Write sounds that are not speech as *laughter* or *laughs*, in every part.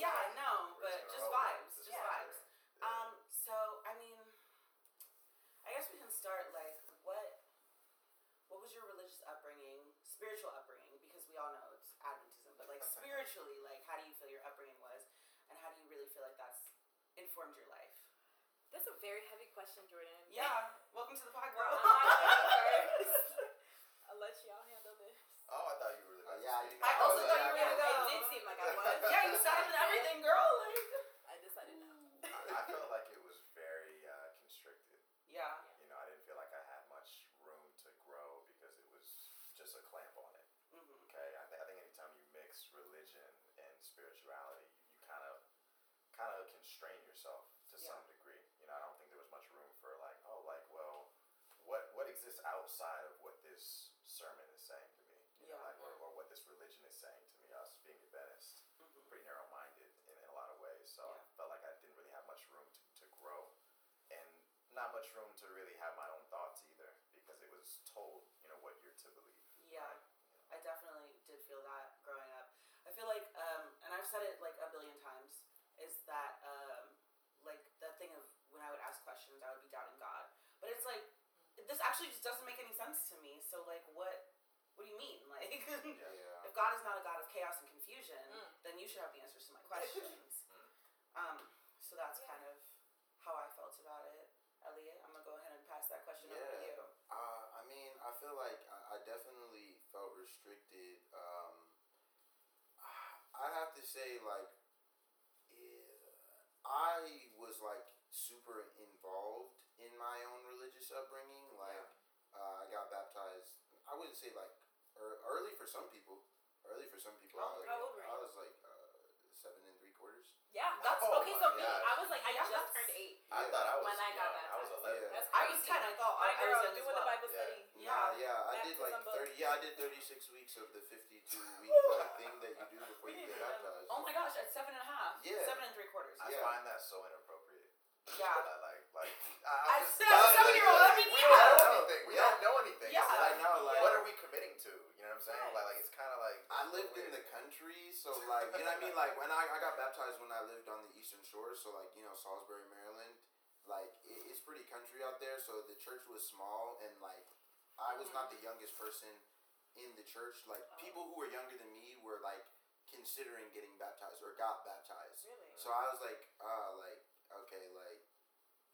Yeah, like, no, but gonna just roll with it. vibes, just is vibes. Yeah. Um, so I mean, I guess we can start like what what was your religious upbringing, spiritual upbringing? Because we all know it's Adventism, but like *laughs* spiritually, like how do you feel your upbringing was, and how do you really feel like that's informed your life? That's a very heavy question, Jordan. Yeah, *laughs* welcome to the pod, Well, girl. I'm not gonna go first. I'll let y'all handle this. Oh, I thought you were really Uh, about to yeah, speak. I also was thought like, you were gonna go. It did seem like I was. yeah, you sat in everything, girl. Like, I decided no. I I felt like it was very uh, constricted. yeah, You know, I didn't feel like I had much room to grow because it was just a clamp on it. hmm Okay, I, th- I think anytime you mix religion and spirituality, you kind of kind of constrain yourself to Yeah. some degree. You know, I don't think there was much room for like, oh, like, well, what what exists outside of what this sermon is saying to me? You know, Yeah. like, or, or what this religion is saying to me. Us being Adventist, hmm pretty narrow-minded in, in a lot of ways, so Yeah. I felt like I didn't really have much room to, to grow, and not much room to really have my own thoughts either, because it was told, you know, what you're to believe. yeah. right? I definitely did feel that growing up. I feel like, um, and I've said it like a billion times, is that um, like the thing of when I would ask questions, I would be doubting God. But it's like this actually just doesn't make any sense to me. So like, what? What do you mean? *laughs* Like, Yeah. Yeah. if God is not a God of chaos and confusion, Mm. then you should have the answers to my questions. *laughs* Mm. um, so that's Yeah. kind of how I felt about it. Elliot, I'm gonna go ahead and pass that question over to you. Uh, I mean, I feel like I, I definitely felt restricted. Um, I have to say, like, I was like super involved in my own religious upbringing. Like, uh, I got baptized. I wouldn't say like early for some people. Early for some people. How I, old How old were I was like uh, seven and three quarters. Yeah, that's *laughs* Oh okay. So me. I was like, I Yeah, just turned eight. I thought I was When I got young. I was 11. Yeah. I was crazy. ten. I thought My I, I girl was young as doing well. the Bible Yeah. study. Yeah. Nah, yeah, I did like thirty. Yeah, I did thirty six weeks of the fifty two *laughs* week like thing that you do before you get *laughs* baptized. Oh my gosh, at seven and a half. Yeah. Seven and three quarters. I Yeah. find that so inappropriate. Yeah. That, like, like, I, I I'm just, said, as a seven-year-old, I mean, we yeah. don't know anything. We Yeah. don't know anything. Yeah. So, I know, like what are we committing to? You know what I'm saying? Right. Like, like it's kind of like I lived in the country, so like you know what I mean. Like when I, I got baptized when I lived on the Eastern Shore, so like you know Salisbury, Maryland, like it, it's pretty country out there. So the church was small, and like I was not the youngest person in the church. Like Oh. people who were younger than me were like considering getting baptized or got baptized. Really? So I was like, uh, like okay, like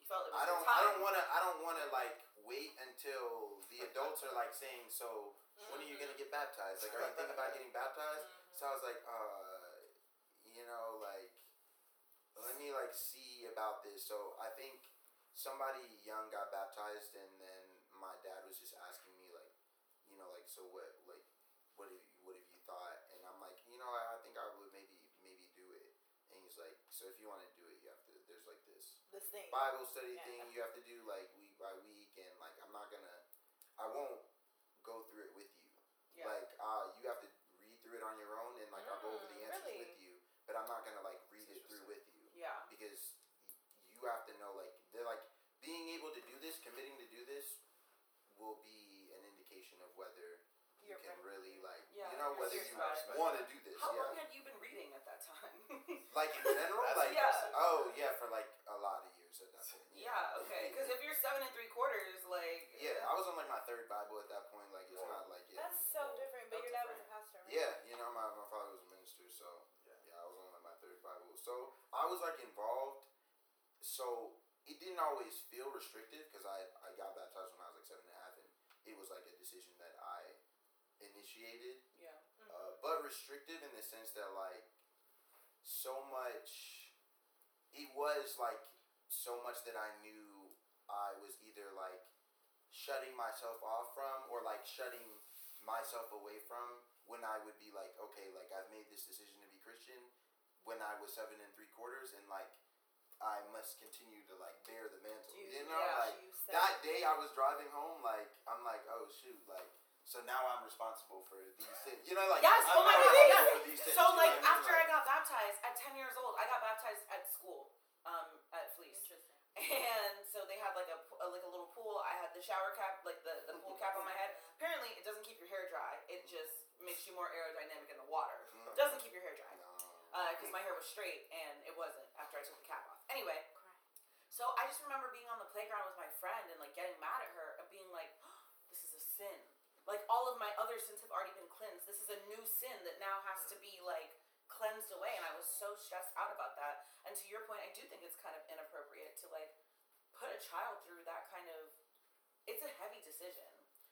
You felt it I don't, I don't wanna, I don't wanna like wait until the adults are like saying, so when are you gonna get baptized? Like, are you thinking about getting baptized? So I was like, uh, you know, like, let me like see about this. So I think somebody young got baptized, and then my dad was just asking me like, you know, like, so what, like, what have you, what have you thought? And I'm like, you know, I, I think I would maybe, maybe do it. And he's like, so if you want to do it, you have to. This thing. Bible study Yeah. thing you have to do like week by week, and like I'm not gonna, I won't go through it with you. Yeah. Like uh, you have to read through it on your own, and like I'll go over the Mm, answers really? with you, but I'm not gonna like read it through with you yeah. because you have to know like they're like being able to do this, committing to do this, will be an indication of whether you You're can really like Yeah, you know whether you want to do this. How yeah. long had you been reading at that time? *laughs* Like in general, like impressive. oh yeah, for like a lot of years at that point. Yeah. Okay. Because if you're seven and three quarters, like. Yeah, I was on like my third Bible at that point. Like it's Whoa. not like yeah. That's so different. But That's your dad was a pastor, right? Yeah, you know my, my father was a minister, so Yeah. yeah, I was on like my third Bible. So I was like involved. So it didn't always feel restrictive because I I got baptized when I was like seven and a half, and it was like a decision that I initiated. Yeah. Uh, but restrictive in the sense that like so much it was like so much that I knew I was either like shutting myself off from or like shutting myself away from when I would be like, okay, like I've made this decision to be Christian when I was seven and three quarters and like I must continue to like bear the mantle. Dude, you know, yeah, like you that day I was driving home, like I'm like, oh shoot, like so now I'm responsible for these things. You know, like Yes, I'm oh my God, yes. So you like after I got baptized at ten years old, I got baptized at school, um, at Fleece, Interesting. *laughs* and so they had like a, p- a- like a little pool. I had the shower cap, like the the pool cap on my head. *laughs* Apparently, it doesn't keep your hair dry. It just makes you more aerodynamic in the water. Mm. Doesn't keep your hair dry. no. because my hair was straight and it wasn't after I took the cap off. Anyway, so I just remember being on the playground with my friend and like getting mad at her and being like, this is a sin. Like all of my other sins have already been cleansed. This is a new sin that now has to be like cleansed away. And I was so stressed out about that. And to your point, I do think it's kind of inappropriate to like put a child through that kind of. It's a heavy decision.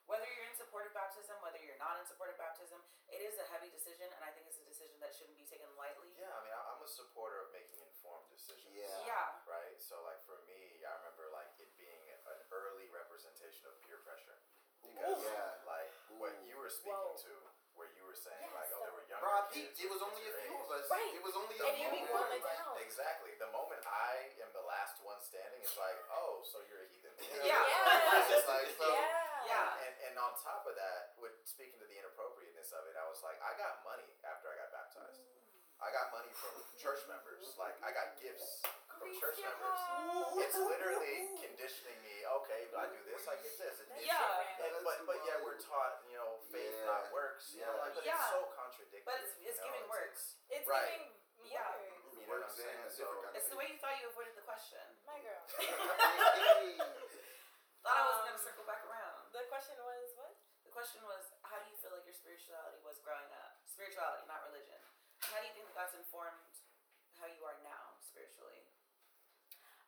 Whether you're in support of baptism, whether you're not in support of baptism, it is a heavy decision, and I think it's a decision that shouldn't be taken lightly. Yeah, I mean, I- I'm a supporter of making informed decisions. Yeah. Yeah. Right. So, like for me, I remember like it being an early representation of peer pressure, because Yeah. like what you were speaking Whoa. to, where you were saying Yes, like, there were younger Bro, I kids. peeped. It was only a few of us. Right. It was only a And few. you be of us. it down. Exactly. The moment I am the last one standing, it's like, oh, so you're a heathen. Yeah. *laughs* It's just like, so, yeah. Yeah. And, and on top of that, with speaking to the inappropriateness of it, I was like, I got money after I got baptized. I got money from church members. Like I got gifts from church members. It's literally conditioning me. Okay, but I do this, I get this. It- That's it's- Yeah. and- but but yeah, we're taught, you know, faith Yeah. not works. You know, Yeah. like, but Yeah. it's so contradictory. But it's, it's you know, giving works. It's Right. giving Yeah. words. You know what I'm saying? So- It's the way you thought you avoided the question. *laughs* My girl. *laughs* Thought I wasn't Um, gonna circle back around. The question was what? The question was, how do you feel like your spirituality was growing up? Spirituality, not religion. How do you think that that's informed how you are now spiritually?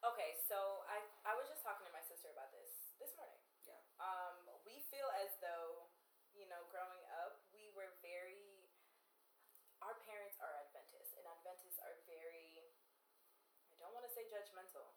Okay, so I I was just talking to my about this this morning. Yeah. Um, we feel as though, you know, growing up, we were very. Our parents are Adventists, and Adventists are very. I don't want to say judgmental,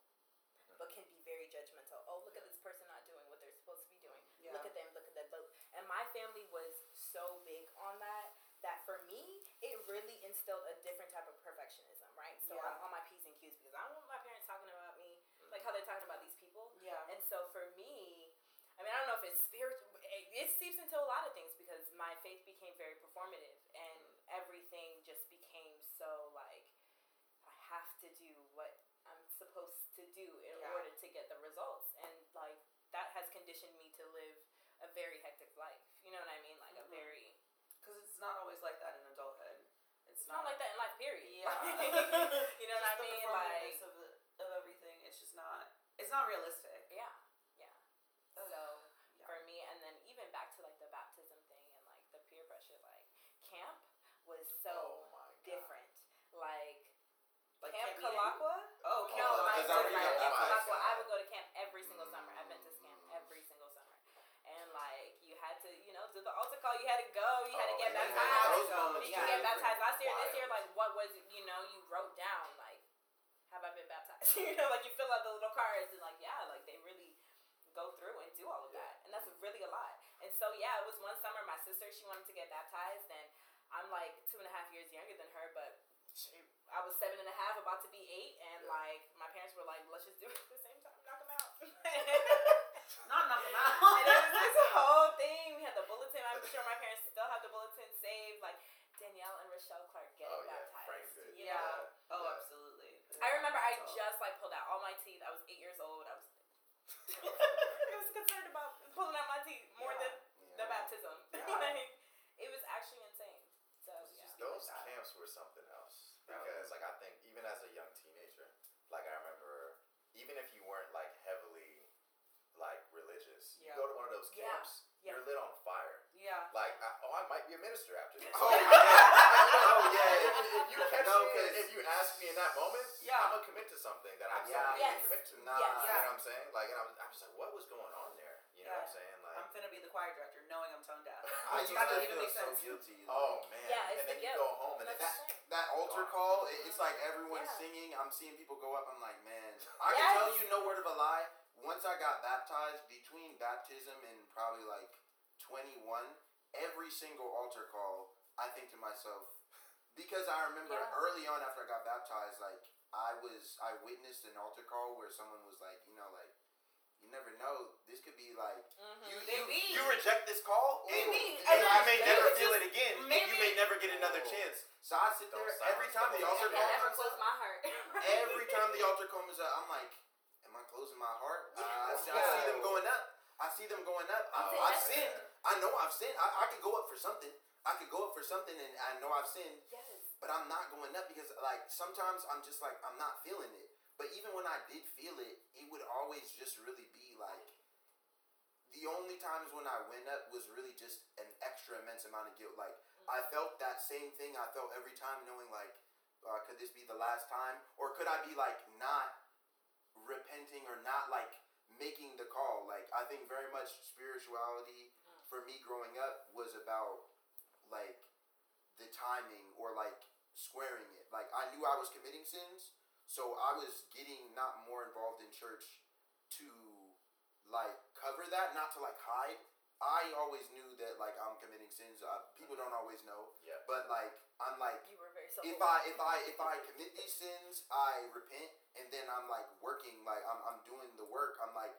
but can be very judgmental. Oh, look at this person not doing what they're supposed to be doing. Yeah. Look at them. Look at that. Look. And my family was so big on that that for me, it really instilled a different type of perfectionism, right? So Yeah. I'm on my P's and Q's because I don't want my parents talking about me mm. like how they're talking about these people. Yeah. And so for me, I mean, I don't know if it's spiritual. It, it seeps into a lot of things because my faith became very performative, and everything just became so like I have to do what I'm supposed to do in Yeah. order to get the results, and like that has conditioned me to live a very hectic life. You know what I mean? Like Mhm. a very. Because it's not always like that in adulthood. It's, It's not like that in life, period. Yeah. *laughs* you know what I Just the mean? Like, of, the, of everything. It's just not. It's not realistic. yeah, yeah. Ugh. So Yeah. for me, and then even back to like the baptism thing and like the peer pressure, like camp was so Oh different. Like, Like Camp camp meeting? Kulaqua. Oh, No, Camp like is that where you different. got Camp? Kulaqua. I would go to camp every single summer. I went to camp Mm. every single summer. And like you had to, you know, do the altar call. You had to go. Baptized. Those moments Did you Yeah. get baptized last year? This year, like what was it? You know, you wrote down like, have I been baptized? *laughs* you know, like you fill out the little cards and like yeah, like they really go through and do all of Yeah. that, and that's really a lot. And so yeah, it was one summer. My sister she wanted to get baptized, and I'm like two and a half years younger than her, but she, I was seven and a half, about to be eight, and Yeah. like my parents were like, let's just do it at the same time, knock them out. *laughs* *laughs* Not knock them out. and it was this whole thing. We had the bulletin. I'm sure my parents still have the bulletin saved. Like Danielle and Rochelle Clark getting Oh, yeah, baptized. framed it. you yeah. Oh, Yeah. absolutely. I remember I just like pulled out all my teeth. I was eight years old. I was *laughs* *laughs* I was concerned about pulling out my teeth more Yeah. than the baptism. *laughs* Yeah. like it was actually insane. So It was yeah. just- Those like that. camps were something else because, like, I think even as a young teenager, like I remember, even if you weren't like heavily like religious, Yeah. you go to one of those camps, Yeah. you're lit on fire. Yeah. Like, I, oh, I might be a minister after this. Oh, Like, yeah. Oh yeah. If, *laughs* if you catch No, me, 'cause- if you ask me in that moment, Yeah. I'm gonna commit to something that I'm Yeah. not Yes. even commit to. Nah. Yes. You know what I'm saying? Like, and I was, I was like, what was going on there? You know what I'm Yeah. saying? Like, I'm finna be the choir director, knowing I'm tone deaf. *laughs* I Which used doesn't to even feel make so sense. guilty. *laughs* oh man. Yeah, it's and then the you guilt. go home and That's it's the thing. That altar Gone. call, it, it's like everyone's Yeah. singing. I'm seeing people go up. I'm like, man, I can Yes. tell you no word of a lie. Once I got baptized, between baptism and probably like 21, every single altar call, I think to myself, because I remember Yeah. early on after I got baptized, like I was, I witnessed an altar call where someone was like, you know, like, you never know, this could be like, Mhm. you, They you, you reject this call, and, Maybe. and And you then may they never could feel just- it again, and maybe- you may never get another Oh. chance. So I sit Don't there silence every the time the Holy altar I Spirit. call can never comes close up. my heart. Every time the altar comes up, I'm like, am I closing my heart? Uh, I, see, I Yeah. see them going up. I see them going up. I, I'm saying I've that's- sinned. I know I've sinned. I, I could go up for something. I could go up for something, and I know I've sinned. yes. But I'm not going up because like sometimes I'm just like I'm not feeling it. But even when I did feel it, it would always just really be like the only times when I went up was really just an extra immense amount of guilt. Like I felt that same thing I felt every time, knowing like, uh, could this be the last time, or could I be like not repenting or not like making the call? Like I think very much spirituality for me growing up was about like the timing or like squaring it. Like I knew I was committing sins, so I was getting not more involved in church to like cover that, not to like hide. I always knew that like I'm committing sins. Uh, people don't always know, Yeah. but like I'm like You were very if I if I if I commit these sins, I repent, and then I'm like working, like I'm I'm doing the work. I'm like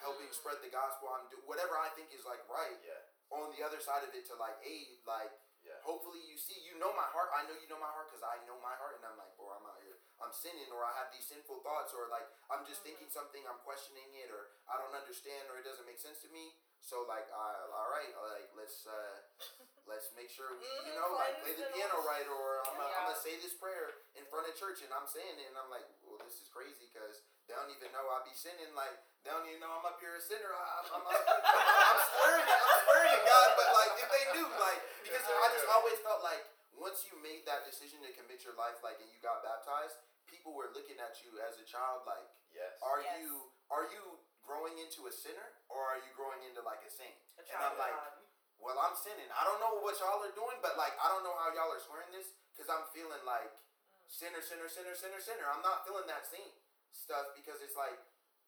helping Mm. spread the gospel. I'm do whatever I think is like right. Yeah. On the other side of it, to like aid, like Yeah. Hopefully you see, you know my heart. I know you know my heart because I know my heart, and I'm like, bro, I'm out here, I'm sinning, or I have these sinful thoughts, or like I'm just thinking something, I'm questioning it, or I don't understand, or it doesn't make sense to me. So like, uh, all right, like let's uh, *laughs* let's make sure we, you Mhm, know, like play the piano right, or I'm gonna, Yeah. gonna say this prayer in front of church, and I'm saying it, and I'm like, well, this is crazy because they don't even know I be sinning. Like they don't even know I'm up here a sinner. I, I'm, I'm, I'm, I'm swearing it. I'm swearing it, God. But like if they knew, like because I just always felt like once you made that decision to commit your life, like and you got baptized, people were looking at you as a child, like, Yes. are Yes. you are you growing into a sinner or are you growing into like a saint? A And child I'm of like, God. well, I'm sinning. I don't know what y'all are doing, but like I don't know how y'all are swearing this because I'm feeling like mm. sinner, sinner, sinner, sinner, sinner. I'm not feeling that saint stuff because it's like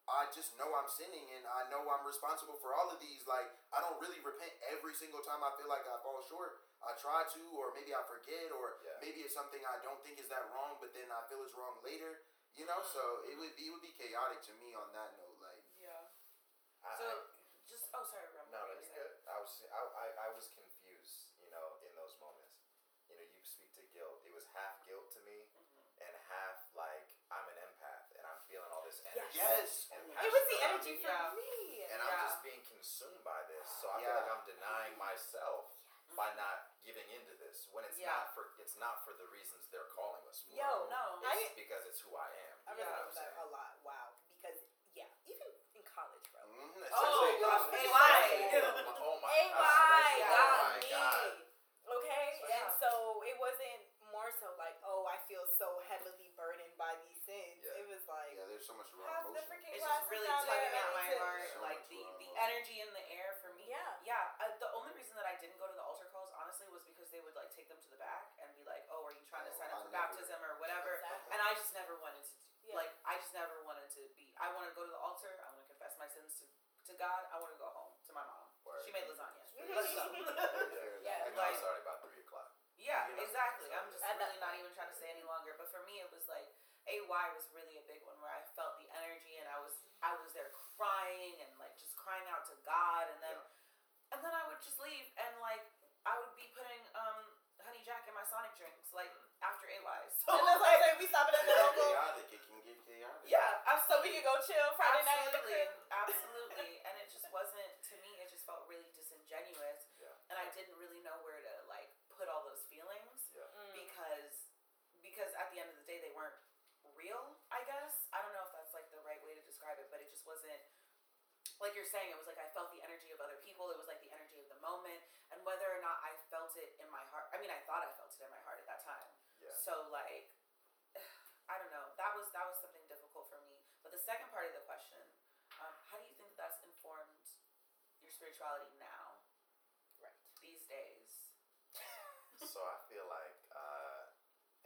I just know I'm sinning and I know I'm responsible for all of these. Like I don't really repent every single time I feel like I fall short. I try to, or maybe I forget, or Yeah. maybe it's something I don't think is that wrong, but then I feel it's wrong later. You know, so it mm-hmm. would be it would be chaotic to me on that note. Like Yeah. I, So just oh sorry, Ram. No, what no, were you you're saying? good. I was, I, I, I was confused, you know, in those moments. You know, you speak to guilt. It was half guilt to me, Mhm. and half like I'm an empath, and I'm feeling all this energy. Yes, And It was the energy for Yeah. me. And I'm just being consumed by this. So I feel like I'm denying myself by not giving into this when it's Yeah. not for it's not for the reasons they're calling us for. Yo, No. it's I- because it's who I am. I Yeah. resonate with that a lot. Wow. Because yeah, even in college, bro. Mhm, Oh, gosh. AY. *laughs* Oh my AY yeah. got me. God. Okay, and so it wasn't more so like, oh, I feel so heavily burdened by these sins. Yeah. It was like Yeah, there's so much wrong half the emotion. freaking It's just really tugging at my heart, So like the, the energy in the air for me. Yeah. Yeah. Uh, the only reason that I didn't go to the altar calls, honestly, was because they would like take them to the back and be like, "Oh, are you trying to Oh, sign I up for baptism or whatever?" Exactly. And I just never wanted to. Yeah. Like, I just never wanted to be. I want to go to the altar. I want to confess my sins to, to God. I want to go home to my mom. Word. She made lasagna. Let's *laughs* go. *laughs* Yeah, I know like- it's already about three o'clock. Yeah, You know, exactly. I'm just At really not even trying to say any longer. But for me, it was like AY was really a big one where I felt the energy and I was I was there crying and like just crying out to God and then and then I would just leave and like I would be putting um honey jack in my Sonic drinks like after AY. *laughs* So And that's like, like we stop it at the local. chaotic. It can get chaotic. yeah, So we could go chill Friday night at the absolutely, crib. *laughs* absolutely. And it just wasn't to me. It just felt really disingenuous, Yeah. and I didn't really know where to like put all those feelings Yeah. Mm. because because at the end of the day they weren't real i guess i don't know if that's like the right way to describe it but it just wasn't like you're saying it was like i felt the energy of other people. It was like the energy of the moment. And whether or not i felt it in my heart i mean i thought i felt it in my heart at that time. Yeah. so like *sighs* i don't know. That was that was something difficult for me. But the second part of the question um, how do you think that that's informed your spirituality now? Right. these days. So I feel like, uh,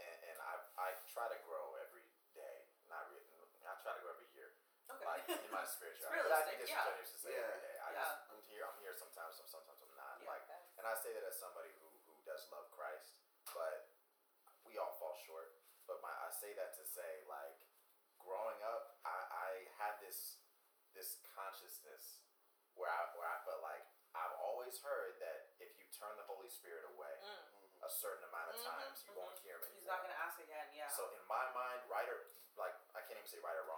and, and I I try to grow every day. Not really. I try to grow every year. okay Like in my spirituality. realistic, I think yeah. it's to say Yeah. every day. I Yeah. just I'm here. I'm here sometimes. Sometimes I'm not. Yeah. Like, and I say that as somebody who who does love Christ, but we all fall short. But my I say that to say like, growing up, I I had this this consciousness where I where I felt like I've always heard that if you turn the Holy Spirit away Mm. a certain amount of Mhm, times, you won't hear him anymore. he's not gonna ask again yeah So in my mind, right or like I can't even say right or wrong, wrong,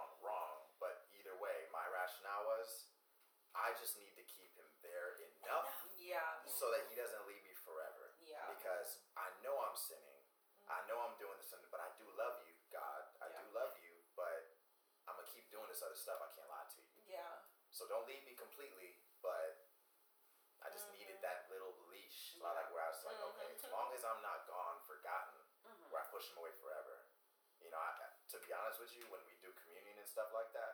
I just need to keep him there enough. Yeah. So that he doesn't leave me forever. Yeah. Because I know I'm sinning. I know I'm doing this, but I do love you, God. I yeah. do love you, but I'm going to keep doing this other stuff. I can't lie to you. Yeah. So don't leave me completely, but I just mm-hmm. needed that little leash, yeah. like where I was like, mm-hmm. okay, as mm-hmm. long as I'm not gone, forgotten, mm-hmm. where I push him away forever. You know, I, to be honest with you, when we do communion and stuff like that,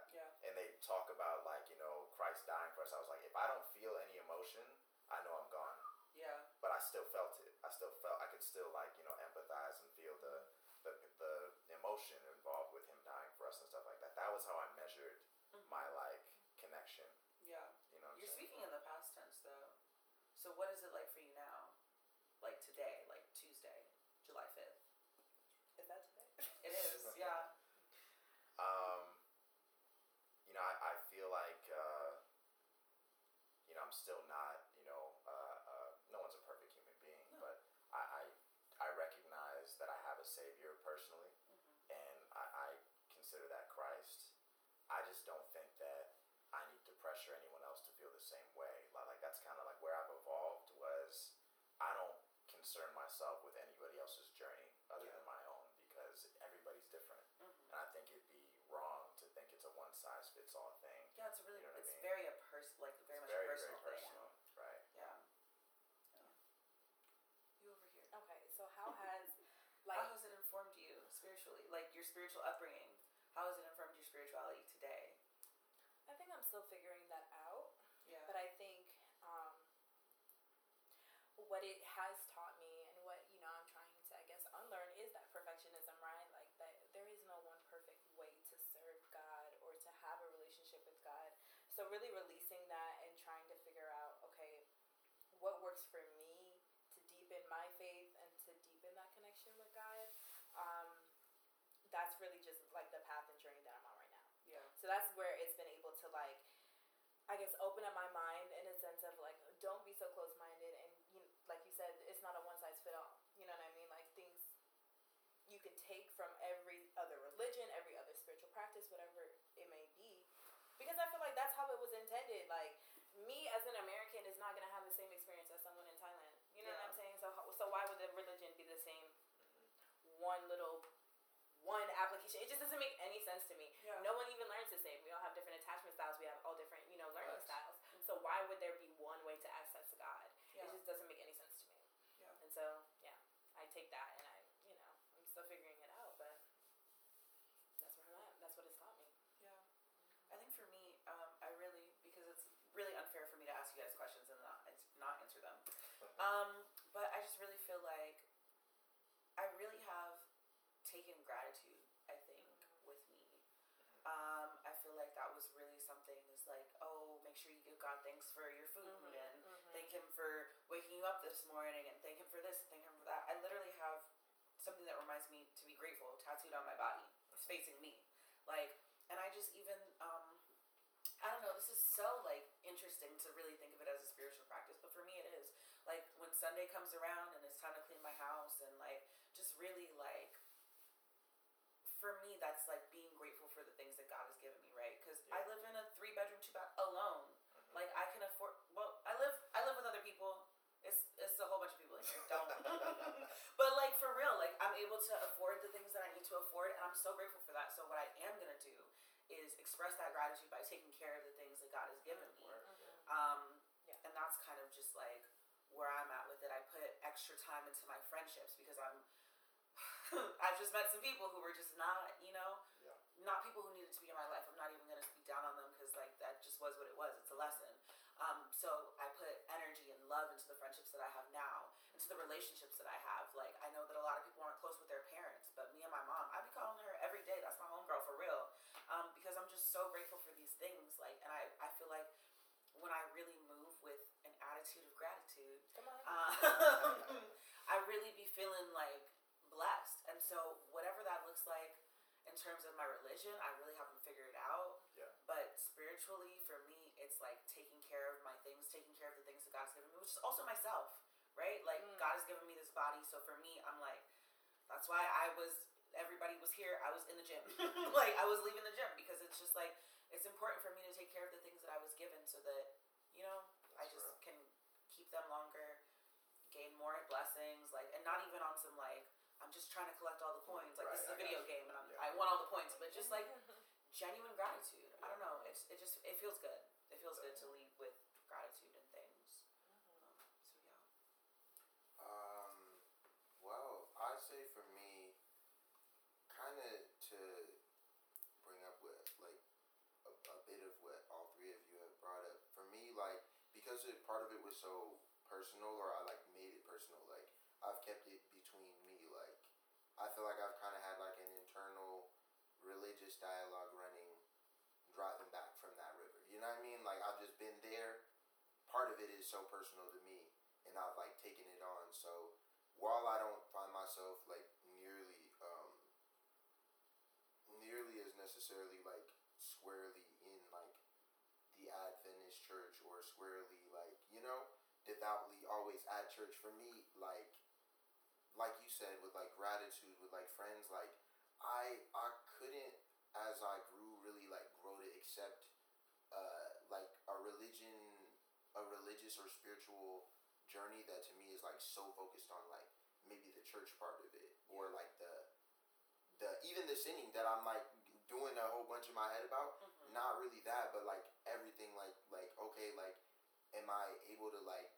spiritual upbringing. How has it informed your spirituality today? I think I'm still figuring that out. Yeah. But I think um, what it has taught me and what you know I'm trying to I guess unlearn is that perfectionism, right? Like that there is no one perfect way to serve God or to have a relationship with God. So really releasing that and trying to figure out okay, what works for me to deepen my faith and to deepen that connection with God. Um, that's really just like the path and journey that I'm on right now. yeah. So that's where it's been able to like, I guess, open up my mind in a sense of like, don't be so close minded, and you like you said, it's not a one size fit all. You know what I mean? Like things you can take from every other religion, every other spiritual practice, whatever it may be, because I feel like that's how it was intended. Like me as an American is not gonna have the same experience as someone in Thailand. You know what I'm saying? So so why would the religion be the same? One little one application. It just doesn't make any sense to me. Yeah. No one even learns the same. We all have different attachment styles. We have all different, you know, learning Facts. styles. So why would there be one way to access God? Yeah. It just doesn't make any sense to me. Yeah. And so, yeah, I take that and I, you know, I'm still figuring it out, but that's where I'm at. That's what it's taught me. Yeah. I think for me, um, I really because it's really unfair for me to ask you guys questions and not not answer them. *laughs* Um, but I just really feel like I really have taken gratitude. I think with me. Um, I feel like that was really something. Is like, oh, make sure you give God thanks for your food Mhm, and mhm. thank Him for waking you up this morning and thank Him for this, thank Him for that. I literally have something that reminds me to be grateful tattooed on my body. It's facing me, like, and I just even um, I don't know. This is so like interesting to really think of it as a spiritual practice, but for me it is. Like when Sunday comes around and it's time to clean my house and like just really like for me that's like being grateful for the things that God has given me, right? Because I Yeah. live in a three bedroom, two bath alone. Mhm. Like I can afford. Well, I live. I live with other people. It's it's a whole bunch of people in here. Don't. but like for real, like I'm able to afford the things that I need to afford, and I'm so grateful for that. So what I am gonna do is express that gratitude by taking care of the things that God has given me. Word. Um, Yeah. and that's kind of just like where I'm at with it. I put extra time into my friendships because I'm. *laughs* I've just met some people who were just not, you know, Yeah. not people who needed to be in my life. I'm not even gonna speak down on them because like that just was what it was. It's a lesson. Um, so I put energy and love into the friendships that I have now, into the relationships that I have. I know that a lot of people aren't close with their parents, but me and my mom, I be calling her every day. That's my homegirl for real. Um, because I'm just so grateful for these things. Like, and I, I feel like when I really move with an attitude of gratitude, Come on. um, I really be feeling like blessed. And so whatever that looks like in terms of my religion, I really haven't figured it out. Yeah. But spiritually, for me, it's like taking care of my things, taking care of the things that God's given me, which is also myself, right? Like Mm. God has given me this body, so for me, I'm like, that's why I was. Everybody was here. I was in the gym. *laughs* like I was leaving the gym because it's just like it's important for me to take care of the things that I was given, so that you know I just real. can keep them longer, gain more blessings, like, and not even on some like I'm just trying to collect all the coins. Like right, this is a I video game, and yeah. i want all the points, but just like *laughs* genuine gratitude. Yeah. I don't know. It's it just it feels good. It feels good to leave with gratitude and things. Um, so yeah. Um. Well, I say for me, kind of to bring up with like a, a bit of what all three of you have brought up. For me, like because it, part of it was so personal, or Part of it is so personal to me, and I've like taken it on. So while I don't find myself like nearly um nearly as necessarily like squarely in like the Adventist church or squarely like you know devoutly always at church for me like like you said with like gratitude with like friends like I I couldn't as I grew really like grow to accept uh like a religion a religious or spiritual journey that to me is like so focused on like maybe the church part of it or like the the even the sinning that I'm like doing a whole bunch in my head about. Mhm. not really that but like everything like like okay like am I able to like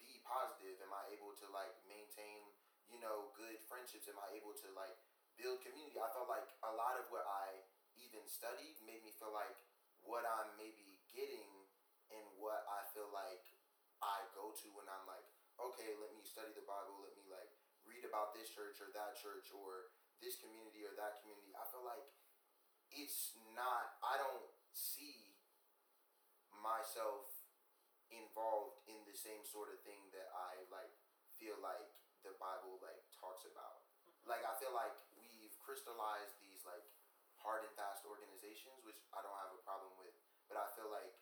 be positive? Am I able to like maintain you know good friendships? Am I able to like build community? I felt like a lot of what I even studied made me feel like what I'm maybe getting what I feel like I go to when I'm like okay let me study the Bible let me like read about this church or that church or this community or that community I feel like it's not I don't see myself involved in the same sort of thing that I like feel like the Bible like talks about. Like I feel like we've crystallized these like hard and fast organizations, which I don't have a problem with, but I feel like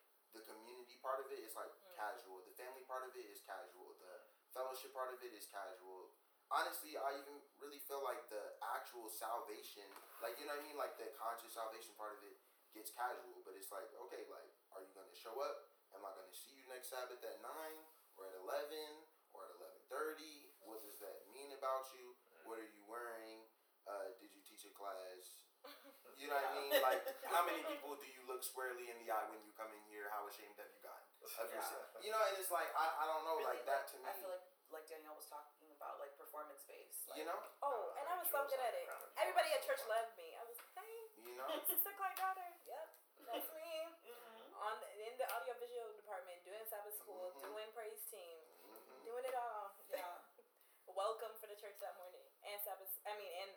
the part of it is like Mm. casual. The family part of it is casual. The fellowship part of it is casual. Honestly, I even really feel like the actual salvation, like you know what I mean, like the conscious salvation part of it gets casual, but it's like, okay, like, are you gonna show up? Am I gonna see you next Sabbath at nine or at eleven or at eleven thirty? What does that mean about you? What are you wearing? Uh, did you teach a class? *laughs* You know what I mean? Like, how many people do you look squarely in the eye when you come in here? How ashamed have you gotten of Yeah. yourself? You know, and it's like I, I don't know, Really, like that to me. I feel like like Danielle was talking about like performance based. Like, you know, Oh, and I was so good at it. Everybody at church loved me. I was like, hey, you *laughs* know. Sister Clark daughter. Yep, that's *laughs* me. Mhm. On in the audiovisual department, doing Sabbath school, Mhm. doing praise team, Mhm. doing it all. Yeah. *laughs* Welcome for the church that morning and Sabbath. I mean, and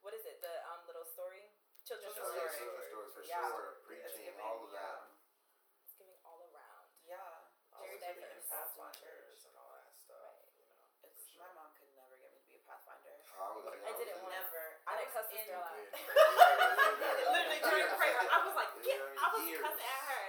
what is it? The um little story, children's Children's story. story. Children's story for Yeah. sure. Preaching, giving, all of yeah. that. It's giving all around. Yeah. Very Just being diverse. a Pathfinder. and all that stuff. Right. You know, It's for my sure. mom could never get me to be a Pathfinder. I was Like, I I did was it in- once. Never. I didn't was cuss this in- girl. *laughs* Literally during prayer, I was like, Yeah, get, I was cussing at her,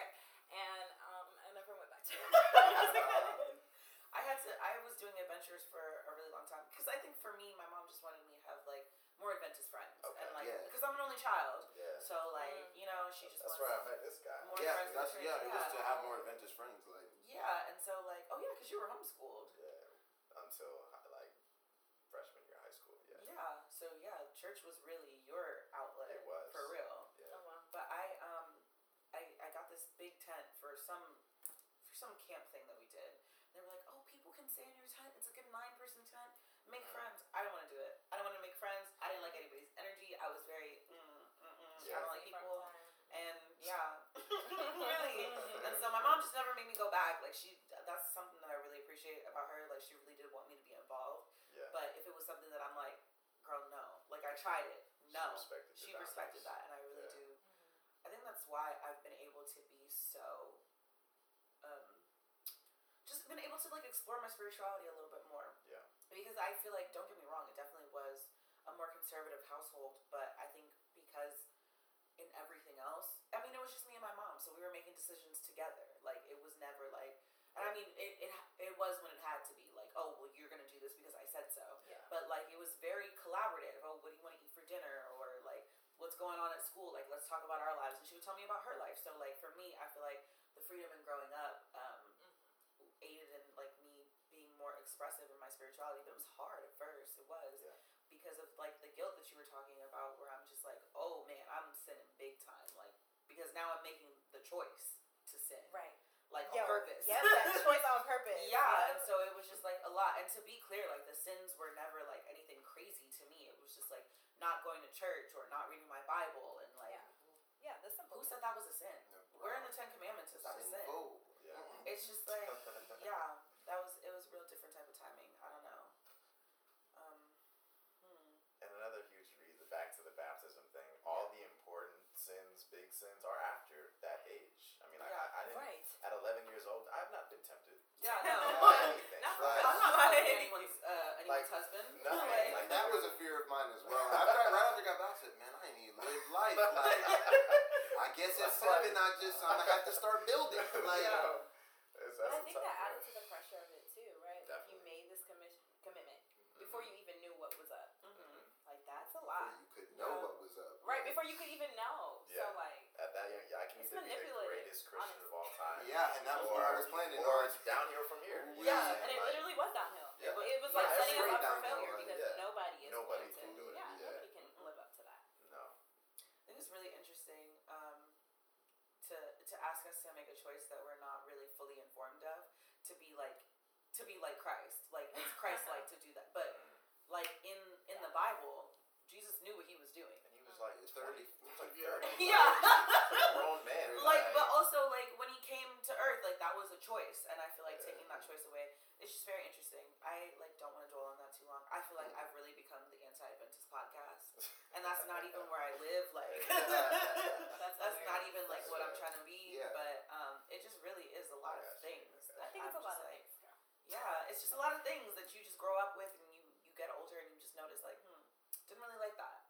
and um, I never went back to her. *laughs* I had to. I was doing adventures for a really long time because I think for me, my mom just wanted me to have like more Adventist friends Okay. and like Yeah. because I'm an only child. Yeah. So like Mm. you know, she just That's where I met this guy. Yeah, that's yeah. It was to have more Adventist friends. Like Yeah, and so like, oh yeah, because you were homeschooled. Yeah. Until like freshman year of high school. Yeah. Yeah. So yeah, church was really your outlet. It was. for real. Yeah. oh wow. But I um, I I got this big tent for some for some camp thing that we did. They were like, oh, people can stay in your tent. It's like a nine person tent. Make friends. I don't want to do it. I don't want to make friends. I didn't like anybody's energy. I was very mm, mm, mm. I Yeah. don't like people. Farm And yeah, really. And so my mom just never made me go back. Like she, that's something that I really appreciate about her. Like she really did want me to be involved. Yeah. But if it was something that I'm like, girl, no. Like I tried it. No. She respected. She respected that, and I really Yeah. do. I think that's why I've been able to be so, um, just been able to like explore my spirituality a little bit more. Yeah. Because I feel like, don't get me wrong, it definitely was a more conservative household, but I think because in everything else, I mean, it was just me and my mom, so we were making decisions together. Like it was never like, and I mean, it it it was when it had to be like, oh, well, you're gonna do this because I said so. Yeah. But like it was very collaborative. Oh, what do you want to eat for dinner? Or like what's going on at school? Like let's talk about our lives. And she would tell me about her life. So like for me, I feel like the freedom in growing up um, aided in like me being more expressive in my spirituality. But it was hard at first. It was Yeah. because of like the guilt that you were talking about, where I'm just like, oh man, I'm sinning big time. Like because now I'm making the choice to. Like Yo, on purpose. Yeah, that *laughs* choice on purpose. Yeah, and so it was just like a lot. And to be clear, like the sins were never like anything crazy to me. It was just like not going to church or not reading my Bible and like Yeah. Yeah, the simple. who said that was a sin? Yeah, Where in the Ten Commandments is that a sin? sinful. Yeah. It's just like *laughs* yeah. *laughs* being anyone's uh, anyone's Like, husband. nothing, Like, Like that was a fear of mine as well. After I, right after I got back, I said, "Man, I need to live life." Like, I guess at seven, I just I'm gonna have to start building. *laughs* Like, Yeah. It's- But that's I a think tough that one. added to the pressure of it too, right? Like you made this commission commitment before you even knew what was up. mhm. Like that's a before lot, you could know Yeah. what was up. right? Before you could even know. Yeah. So like, At that young, yeah, I can It's either be the greatest Christian of all time. Yeah, and that was or, what I was planning Or on. it's downhill from here. Yeah, yeah, and it Like, literally was downhill. Yeah. It, it was Yeah, like it's setting us up for downhill, failure because Yeah. nobody is Nobody going can to. do it. Yeah, Yeah. nobody can live up to that. No. I think it's really interesting um, to to ask us to make a choice that we're not really fully informed of to be like to be like Christ. Like it's Christ like to do that. But *laughs* like in in the Bible, Jesus knew what he was doing. And he was like It's 30. 30. He was like *laughs* 30. *laughs* Yeah. He's choice and i feel like taking that choice away it's just very interesting i like don't want to dwell on that too long i feel like i've really become the anti-adventist podcast and that's not even *laughs* where i live like *laughs* That's, that's not even like what i'm trying to be Yeah. but um it just really is a lot of things I think it's a lot just of like, things. girl. yeah it's just a lot of things that you just grow up with and you you get older and you just notice like hmm didn't really like that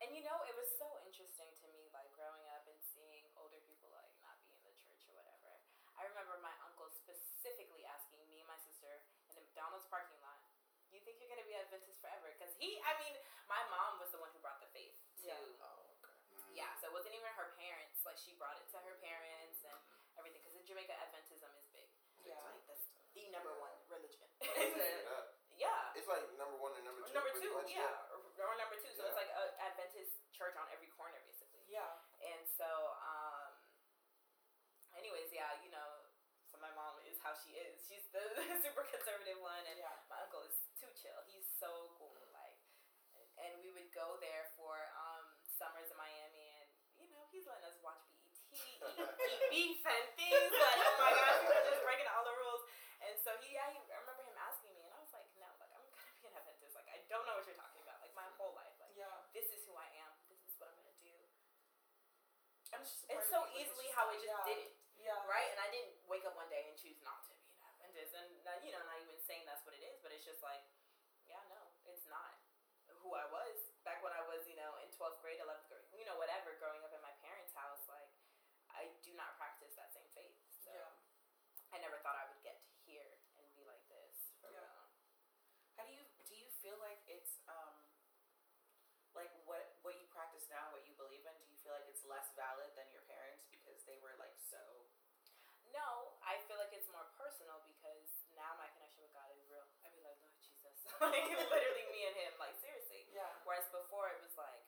And you know, it was so interesting to me, like growing up and seeing older people like not be in the church or whatever. I remember my uncle specifically asking me and my sister in the McDonald's parking lot, "You think you're gonna be Adventist forever?" Because he, I mean, my mom was the one who brought the faith to. Yeah. Oh, okay. Mm. Yeah, so it wasn't even her parents. Like she brought it to her parents and everything. Because in Jamaica, Adventism is big. Yeah. It's like that's the number one religion. Is it? Yeah. *laughs* yeah. It's like number one and number two. number two, much, yeah, or, or number two. So it's like a Adventist church on every corner, basically. yeah And so, um, anyways, yeah, you know, so my mom is how she is. She's the *laughs* super conservative one, and yeah my uncle is too chill. He's so cool, like, and, and we would go there for um summers in Miami, and you know, he's letting us watch BET, eat, *laughs* beef and things. Like, oh my gosh, we were just breaking all the rules. And so he, yeah, he, I remember him asking me, and I was like, no, like I'm gonna be an Adventist. Like I don't know what you're talking about. Like my whole life, like yeah this is who I am. This is what I'm gonna do. it's, just It's so of you, like, easily how it just yeah. did it, yeah right? And I didn't wake up one day and choose not to be an Adventist, and you know, not even saying that's what it is, but it's just like, yeah, no, it's not who I was back when I was, you know, in twelfth grade, eleventh grade, you know, whatever, growing up in my parents' house. Like, I do not practice that same faith, so yeah I never thought I would get to here and be like this. For Yeah. real. How do you do you feel like it's um like what what you practice now, what you believe in, do you feel like it's less valid than your parents because they were like so No, I feel like it's more personal because now my connection with God is real. I'd be like, Lord Jesus, *laughs* *laughs* like literally me and Him, like seriously. Yeah. Whereas before it was like,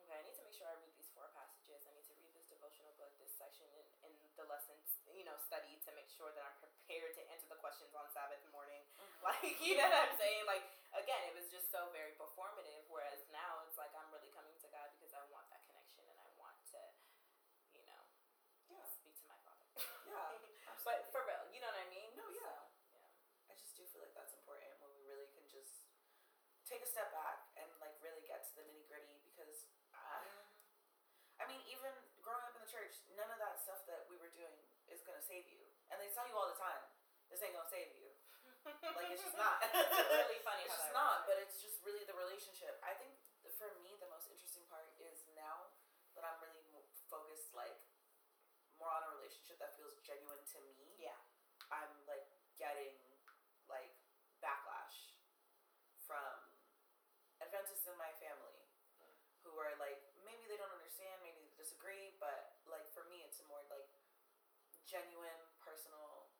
okay, I need to make sure I read these four passages. I need to read this devotional book, this section in, in the lessons, you know, study to make sure that I'm prepared to answer the questions on Sabbath morning. Mm-hmm. *laughs* Like, you know what I'm saying? Like, again, it was just so very performative. Whereas now it's like I'm really coming to God because I want that connection and I want to, you know, Yeah. speak to my Father. Yeah. but absolutely. for real, you know what I mean? No, yeah. So, yeah. I just do feel like that's important when we really can just take a step back and like really get to the nitty gritty because uh, I mean even growing up in the church, none of that stuff that we were doing is gonna save you. And they tell you all the time, this ain't gonna save you. *laughs* Like it's just not. It's really funny *laughs* It's how just not, works. but it's just really the relationship. I think for me, the most interesting part is now that I'm really mo- focused, like more on a relationship that feels genuine to me. Yeah. I'm like getting like backlash from Adventists in my family who are like maybe they don't understand, maybe they disagree, but like for me, it's a more like genuine, personal.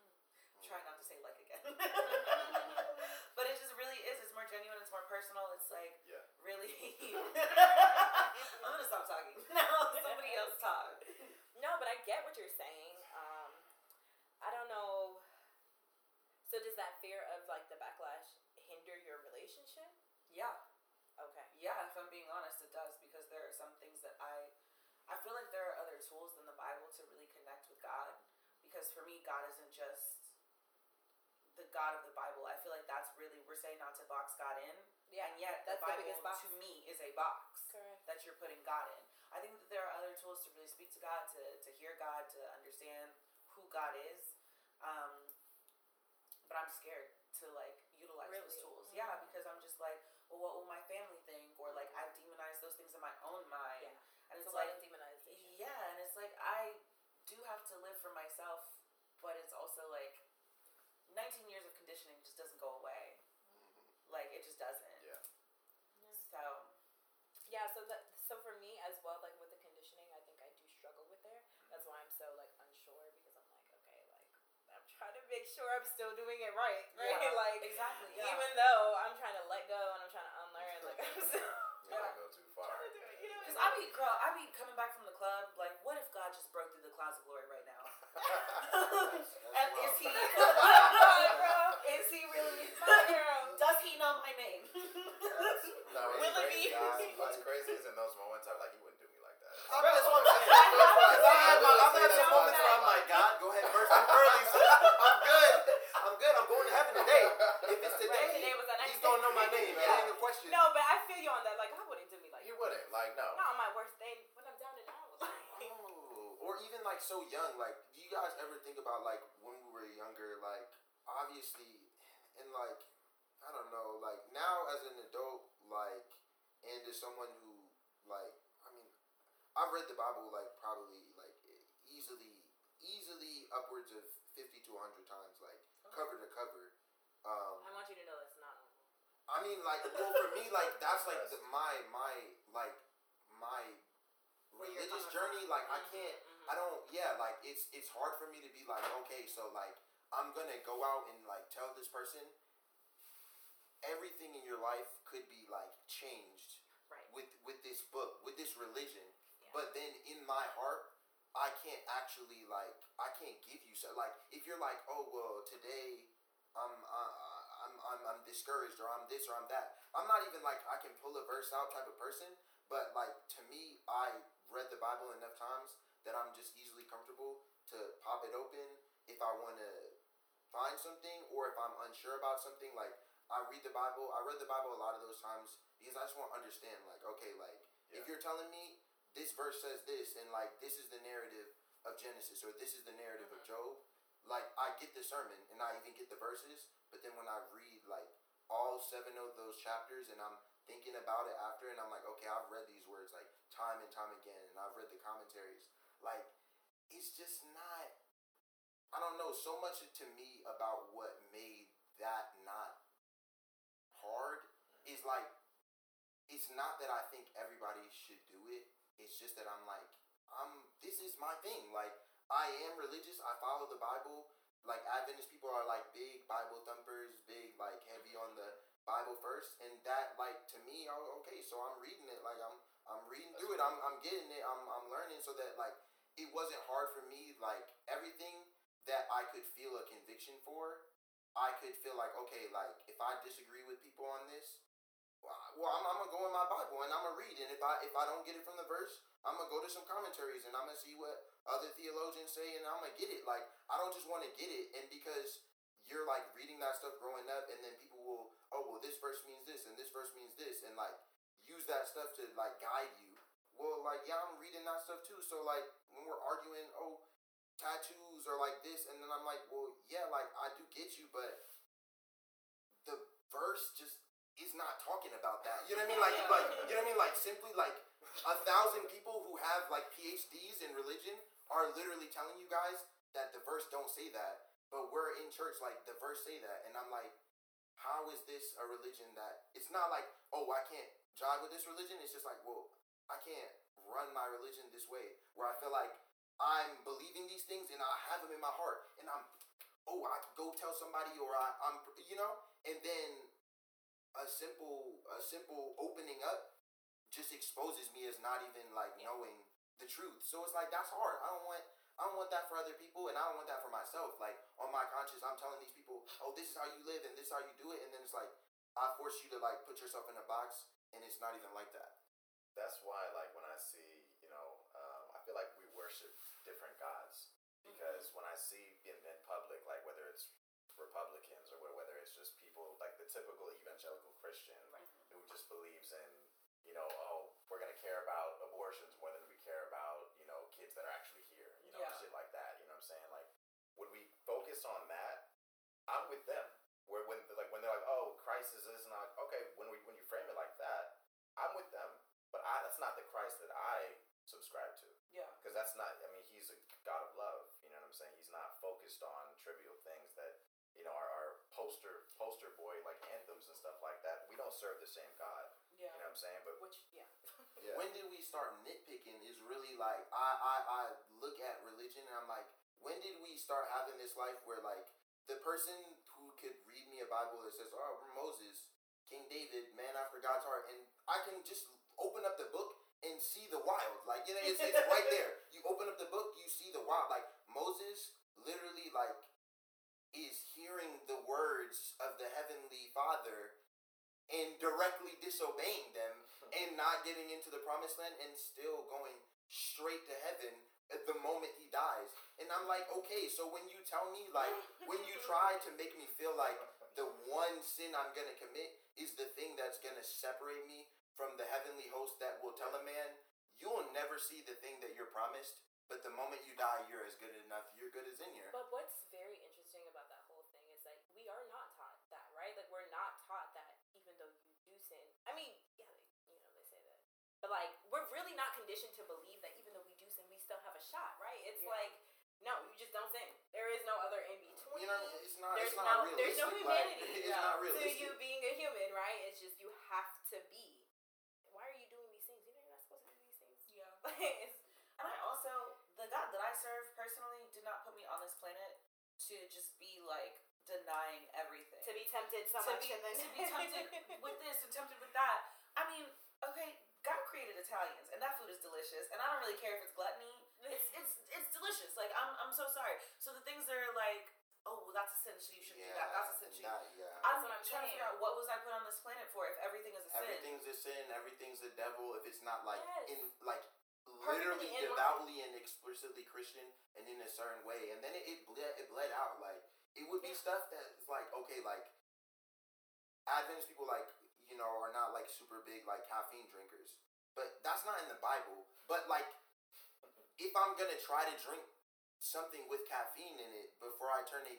Hmm. Try not to say like again. *laughs* but it just really is. It's more genuine. It's more personal. It's like Yeah. really. *laughs* *laughs* I'm gonna stop talking now. Somebody else talk. No, but I get what you're saying. Um, I don't know. So does that fear of like the backlash hinder your relationship? Yeah, Okay. yeah. If I'm being honest, it does because there are some things that I, I feel like there are other tools than the Bible to really connect with God. Because for me, God isn't just the God of the Bible. I feel like that's really we're saying not to box God in, Yeah. and yet that's the the Bible biggest box. to me is a box. Correct. that you're putting God in. I think that there are other tools to really speak to God, to, to hear God, to understand who God is. Um, but I'm scared to like trying to make sure I'm still doing it right, *laughs* right? Yeah, like exactly. Yeah. even though I'm trying to let go and I'm trying to unlearn, like I'm still You might go too far. *laughs* trying to it. You know, Cause I be girl, I be coming back from the club. Like, what if God just broke through the clouds of glory right now? *laughs* and is he? bro, is he really my girl? Does he know my name? No, what's Will it crazy, be? is, what's crazy is in those moments I'm like, he wouldn't do me like that. Oh, I mean, that's what I'm saying. Because I have my, I've had some moments where I'm like, God, go ahead, burst me early. So I'm good. I'm good. I'm going to heaven today. If it's today, Right, today was next he's don't know my name. Yeah. ain't a question. No, but I feel you on that. Like I wouldn't do me like He wouldn't. Like, no. not on my worst day when I'm down and out. *laughs* Like, Oh, or even like so young. Like, do you guys ever think about like when we were younger? Like, obviously, and like, I don't know. Like now as an adult, like, and as someone who like, I mean, I've read the Bible like probably like easily, easily upwards of fifty to hundred times, like cover to cover. Um, I want you to know that's not normal. I mean, like, well, for me, like, that's like the, my my like my Where you're religious journey. from. Like, I Mhm, can't. mhm. I don't. Yeah, like, it's it's hard for me to be like, okay, so like, I'm gonna go out and like tell this person everything in your life could be like changed Right. with with this book, with this religion. Yeah. But then in my heart, I can't actually like I can't give you so like if you're like oh well today I'm uh, I'm I'm I'm discouraged or I'm this or I'm that. I'm not even like I can pull a verse out type of person. But like to me, I read the Bible enough times that I'm just easily comfortable to pop it open if I want to find something or if I'm unsure about something. Like I read the Bible. I read the Bible a lot of those times because I just want to understand. Like okay, like if you're telling me this verse says this and like this is the narrative of Genesis or this is the narrative of mm-hmm. Job, like I get the sermon and I even get the verses, but then when I read like all seven of those chapters and I'm thinking about it after and I'm like, okay, I've read these words like time and time again and I've read the commentaries. Like it's just not I don't know, so much to me about what made that not hard is like it's not that I think everybody should do it. It's just that I'm like, I'm this is my thing. Like I am religious. I follow the Bible. Like Adventist people are like big Bible thumpers, big like heavy on the Bible first, and that like to me, oh, okay, so I'm reading it. Like I'm I'm reading through it. I'm I'm getting it. I'm I'm learning so that like it wasn't hard for me. Like everything that I could feel a conviction for, I could feel like okay, like if I disagree with people on this, well, I'm, I'm gonna go in my Bible and I'm gonna read, and if I if I don't get it from the verse, I'm gonna go to some commentaries and I'm gonna see what other theologians say, and I'm gonna get it. Like I don't just want to get it, and because you're like reading that stuff growing up, and then people will, oh well, this verse means this, and this verse means this, and like use that stuff to like guide you. Well, like yeah, I'm reading that stuff too. So like when we're arguing, oh tattoos are like this, and then I'm like, well, yeah, like I do get you, but the verse just is not talking about that. You know what I mean? Like, like you know what I mean? Like simply like a thousand people who have like PhDs in religion are literally telling you guys that the verse don't say that, but we're in church like the verse say that, and I'm like, how is this a religion that it's not like oh I can't jive with this religion. It's just like well I can't run my religion this way where I feel like I'm believing these things and I have them in my heart and I'm oh I go tell somebody or I, I'm you know and then a simple a simple opening up just exposes me as not even like knowing the truth. So it's like that's hard. I don't want I don't want that for other people and I don't want that for myself. Like on my conscience I'm telling these people, "Oh, this is how you live and this is how you do it." And then it's like I force you to like put yourself in a box and it's not even like that. That's why, like, when I see, you know, um, I feel like we worship different gods because when I see in, in public, like whether it's Republicans or whe- whether it's just people like the typical evangelical Christian who just believes in, you know, oh, we're gonna care about abortions more than we care about, you know, kids that are actually here, you know, Yeah. shit like that. You know what I'm saying? Like, when we focus on that, I'm with them. Where when like when they're like, oh, Christ is this, and I'm like, okay, when we when you frame it like that, I'm with them. But I that's not the Christ that I subscribe to. Yeah. Because that's not I mean, he's a God of love. You know what I'm saying? He's not focused on trivial things that, you know, are, are poster poster boy like anthems and stuff like that. We don't serve the same God. Yeah. You know what I'm saying? But Which yeah. yeah. When did we start nitpicking is really like I, I I look at religion and I'm like, when did we start having this life where like the person who could read me a Bible that says, "Oh, we're Moses, King David, man after God's heart," and I can just open up the book and see the wild. Like you know, it's, it's right there. *laughs* You open up the book, you see the wild. Like Moses, literally, like is hearing the words of the heavenly Father and directly disobeying them and not getting into the promised land and still going straight to heaven at the moment he dies. And I'm like, okay, so when you tell me, like, when you try to make me feel like the one sin I'm gonna commit is the thing that's gonna separate me from the heavenly host that will tell a man, you'll never see the thing that you're promised. But the moment you die, you're as good enough. You're good as in here. But what's very interesting about that whole thing is like we are not taught that, right? Like we're not taught that even though you do sin. I mean, yeah, they, you know they say that, but like we're really not conditioned to believe that even though we do sin, we still have a shot, right? It's Yeah. like no, you just don't sin. There is no other in between. You know, it's not. there's it's not no, there's no realistic. like, humanity *laughs* it's not to you being a human, right? It's just you have to be. Why are you doing these things? You know you're not supposed to do these things. Yeah. *laughs* And I also, the God that I serve personally did not put me on this planet to just be like denying everything. to be tempted so To much be- and then to be tempted *laughs* with this and tempted with that. I mean, okay, created Italians, and that food is delicious. And I don't really care if it's gluttony. It's it's it's delicious. Like I'm I'm so sorry. So the things that are like, oh, well, that's a sin, so you shouldn't do that. That's a sin. that, yeah. I'm what I'm trying to figure out what was I put on this planet for if everything is a sin. Everything's a sin. Everything's a devil. If it's not like Yes. in like literally in line. devoutly and explicitly Christian and in a certain way, and then it, it bled it bled out. Like it would be Yeah. stuff that's like okay, like Adventist people like you know are not like super big like caffeine drinkers, but that's not in the Bible. But like if I'm gonna try to drink something with caffeine in it before I turn 18,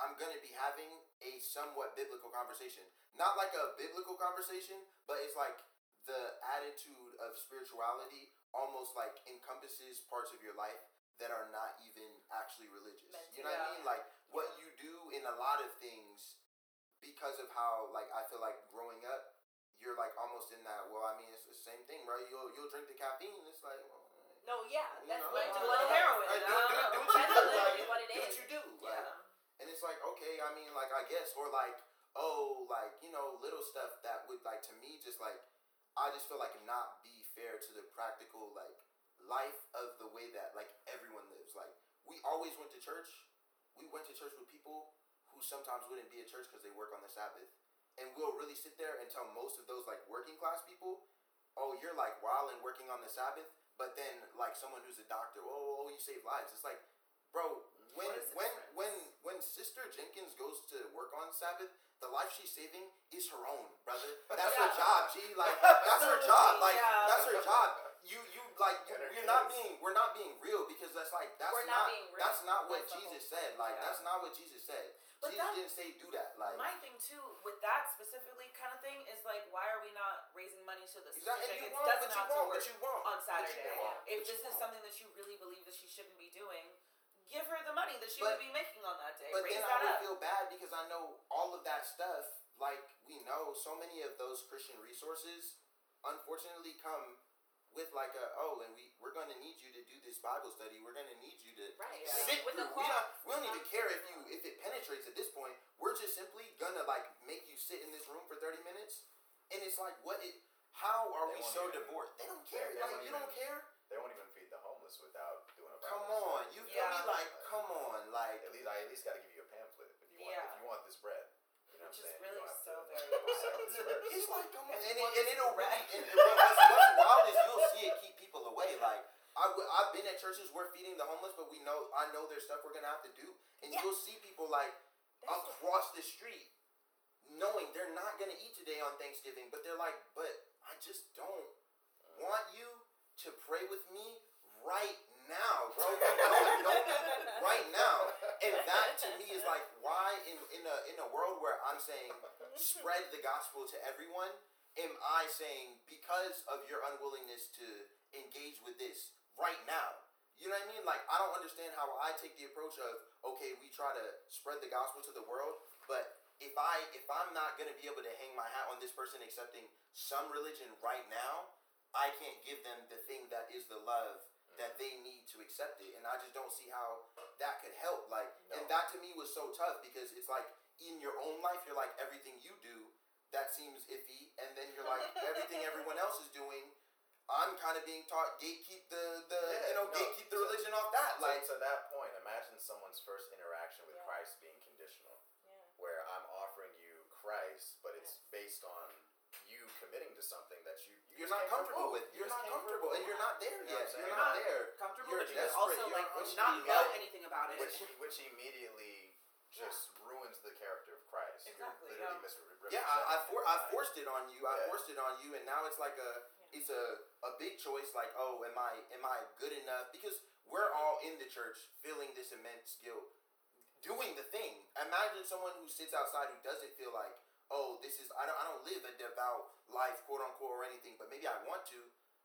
I'm gonna be having a somewhat biblical conversation. Not like a biblical conversation, but it's like the attitude of spirituality almost like encompasses parts of your life that are not even actually religious. You know what I mean? Like what you do in a lot of things because of how like I feel like growing up, you're like almost in that. Well, I mean, it's the same thing, right? You'll you'll drink the caffeine. It's like. Well, eh. no, yeah, you that's know, literally do what little it is. heroin. Right, do, don't do, what you That's do. literally Like, what it do what you do. Like, Yeah. and it's like, okay, I mean, like, I guess, or like, oh, like, you know, little stuff that would, like, to me, just like, I just feel like not be fair to the practical, like, life of the way that, like, everyone lives. Like, we always went to church. We went to church with people who sometimes wouldn't be at church because they work on the Sabbath. And we'll really sit there and tell most of those, like, working class people, oh, you're, like, wild and working on the Sabbath. But then, like, someone who's a doctor, oh, oh, you save lives. It's like, bro, when What is the when difference? when when Sister Jenkins goes to work on Sabbath, the life she's saving is her own, brother. *laughs* That's her job. She like *laughs* that's her job. Like Yeah. that's her job. You you like you, you're not being we're not being real because that's like that's We're not not, being real. that's not what That's Jesus said. Like Yeah. that's not what Jesus said. But Jesus that- didn't say do that. Like My thing too with that specifically kind of thing is like, why are we not raising money that Sister exactly, and you Jenkins doesn't have to work on Saturday? If this is something that you really believe that she shouldn't be doing, give her the money that she But- would be making on that day. But Raise then I would up. feel bad because I know all of that stuff. Like we know, so many of those Christian resources, unfortunately, come with like a oh, and we we're gonna need you to do this Bible study. We're gonna need you to Right. Sit With through. the We don't, we don't even care if you if it penetrates at this point. We're just simply gonna like make you sit in this room for thirty minutes, and it's like what it. How are They we so even- divorced? They don't care. they like won't you don't care. They won't even feed the homeless without doing a Bible Come on, you feel me? Yeah. Like come on, like At least I at least got to give you a pamphlet if you want Yeah. if you want this bread. You know Which what I'm is saying? really you don't have so to *laughs* very go. *laughs* It's like, come on, It's and, it, and it'll red. really, and, *laughs* and what's, what's wild is you'll see it keep people away. Like, I, w- I've been at churches where feeding the homeless, but we know, I know there's stuff we're gonna have to do, and Yeah. you'll see people like That's across the street, knowing they're not gonna eat today on Thanksgiving, but they're like, but I just don't want you to pray with me right now, bro. Don't right now. And that to me is like why in in a in a world where I'm saying spread the gospel to everyone, am I saying because of your unwillingness to engage with this right now? You know what I mean? Like I don't understand how I take the approach of okay, we try to spread the gospel to the world, but if I if I'm not gonna be able to hang my hat on this person accepting some religion right now, I can't give them the thing that is the love that they need to accept it, and I just don't see how that could help. Like, and that to me was so tough because it's like in your own life, you're like everything you do that seems iffy, and then you're like *laughs* everything everyone else is doing. I'm kind of being taught gatekeep the the Yeah, you know no, gatekeep the religion off that. So Like, to that point, imagine someone's first interaction with Yeah. Christ being conditional, Yeah. where I'm offering you Christ, but it's based on you committing to something that you, you you're not came comfortable with. You You're not comfortable, and you're not there You know what yet. I'm You're not Not there. Comfortable, You're but you could desperate, also you're like hungry, not know like- anything about it. which which immediately just ruins the character of Christ. Exactly, You're literally yeah. misrepresenting Yeah, I, I, for, I forced it on you. I Yeah. forced it on you, and now it's like a it's a, a big choice. Like, oh, am I am I good enough? Because we're all in the church feeling this immense guilt, doing the thing. Imagine someone who sits outside who doesn't feel like, oh, this is I don't I don't live a devout life, quote unquote, or anything. But maybe I want to,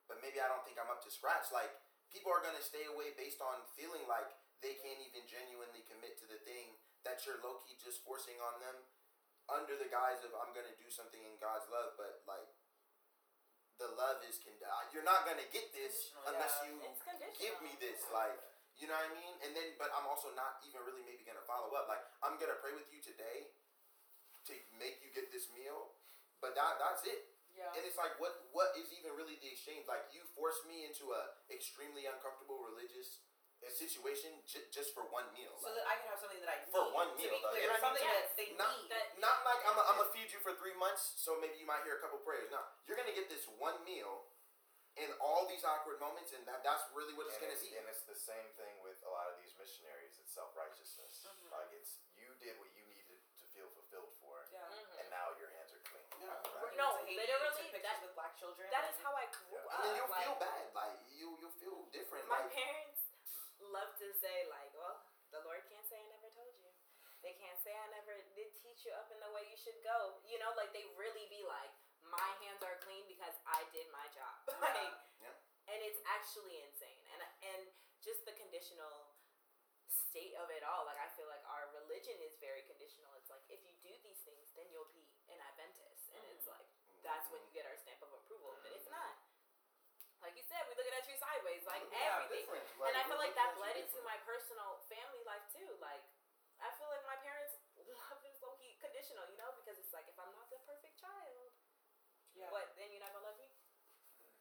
but maybe I don't think I'm up to scratch. Like people are gonna stay away based on feeling like they can't even genuinely commit to the thing that you're low key just forcing on them under the guise of I'm gonna do something in God's love, but like the love is con- uh, you're not gonna get this unless you give me this, like you know what I mean. And then, but I'm also not even really maybe gonna follow up. Like I'm gonna pray with you today to make you get this meal, but that that's it. yeah. And it's like, what what is even really the exchange? Like you forced me into a extremely uncomfortable religious situation j- just for one meal. So Like, that I can have something that I need. For one to meal, be though, clear, you know what I mean? something Yes. that they Not need. that- not like I'm gonna feed you for three months, so maybe you might hear a couple prayers. No, you're gonna get this one meal in all these awkward moments, and that that's really what it's and gonna it's, be. and it's the same thing with a lot of these missionaries. It's self righteousness. Mhm. Like it's you did what you needed to feel fulfilled for, yeah. Mhm. and now your hands are clean. Yeah. Right? No, to Haiti, literally, took pictures that- with black children. That is how I grew Yeah. up. And then you'll like, feel bad, like you you'll feel different. My like parents love to say like, well, the Lord can't say I never told you. They can't say I never did teach you up in the way you should go. You know, like they really be like, my hands are clean because I did my job. *laughs* like, Yeah. and it's actually insane. And and just the conditional state of it all. Like I feel like our religion is very conditional. It's like if you do these things, then you'll be an Adventist, and it's mm-hmm. like that's when you get our stamp of approval. But if not, like you said, we looking at you sideways, like Yeah, everything. different. and I feel like that at bled into my personal family life too. Like I feel like my parents *laughs* love is low key conditional, you know, because it's like if I'm not the perfect child, Yeah. what then you're not gonna love me?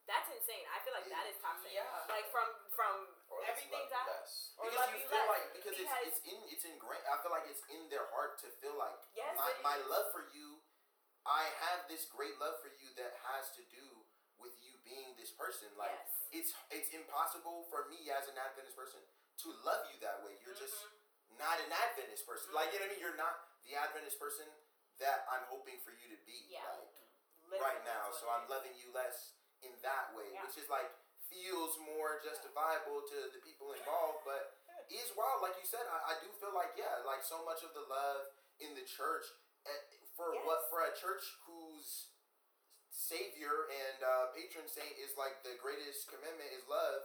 That's insane. I feel like that is toxic. Yeah. Like from from Or everything love you down. less. Or because love you you feel less. like because, Because- it's it's in it's ingrained. I feel like it's in their heart to feel like Yes, my it my love for you. I have this great love for you that has to do with you being this person. Like yes. It's it's impossible for me as an Adventist person to love you that way. You're just Mhm. not an Adventist person. Like you know what I mean? You're not the Adventist person that I'm hoping for you to be. Yeah. Like Literally, right now. So I'm loving you less in that way, Yeah. which is like feels more justifiable to the people involved, but *laughs* is wild. Like you said, I, I do feel like yeah, like so much of the love in the church eh, for what for a church whose savior and uh, patron saint is like the greatest commandment is love.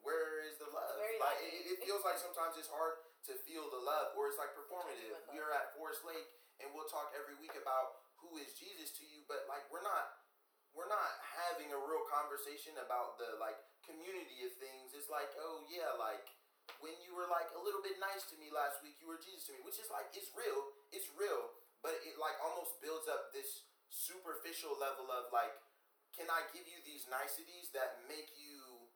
Where is the love? Like it, it feels like sometimes it's hard to feel the love, or it's like performative. We are at Forest Lake, and we'll talk every week about who is Jesus to you, but like we're not we're not having a real conversation about the like community of things. It's like, oh yeah, like when you were like a little bit nice to me last week, you were Jesus to me, which is like it's real, it's real, but it like almost builds up this superficial level of like, can I give you these niceties that make you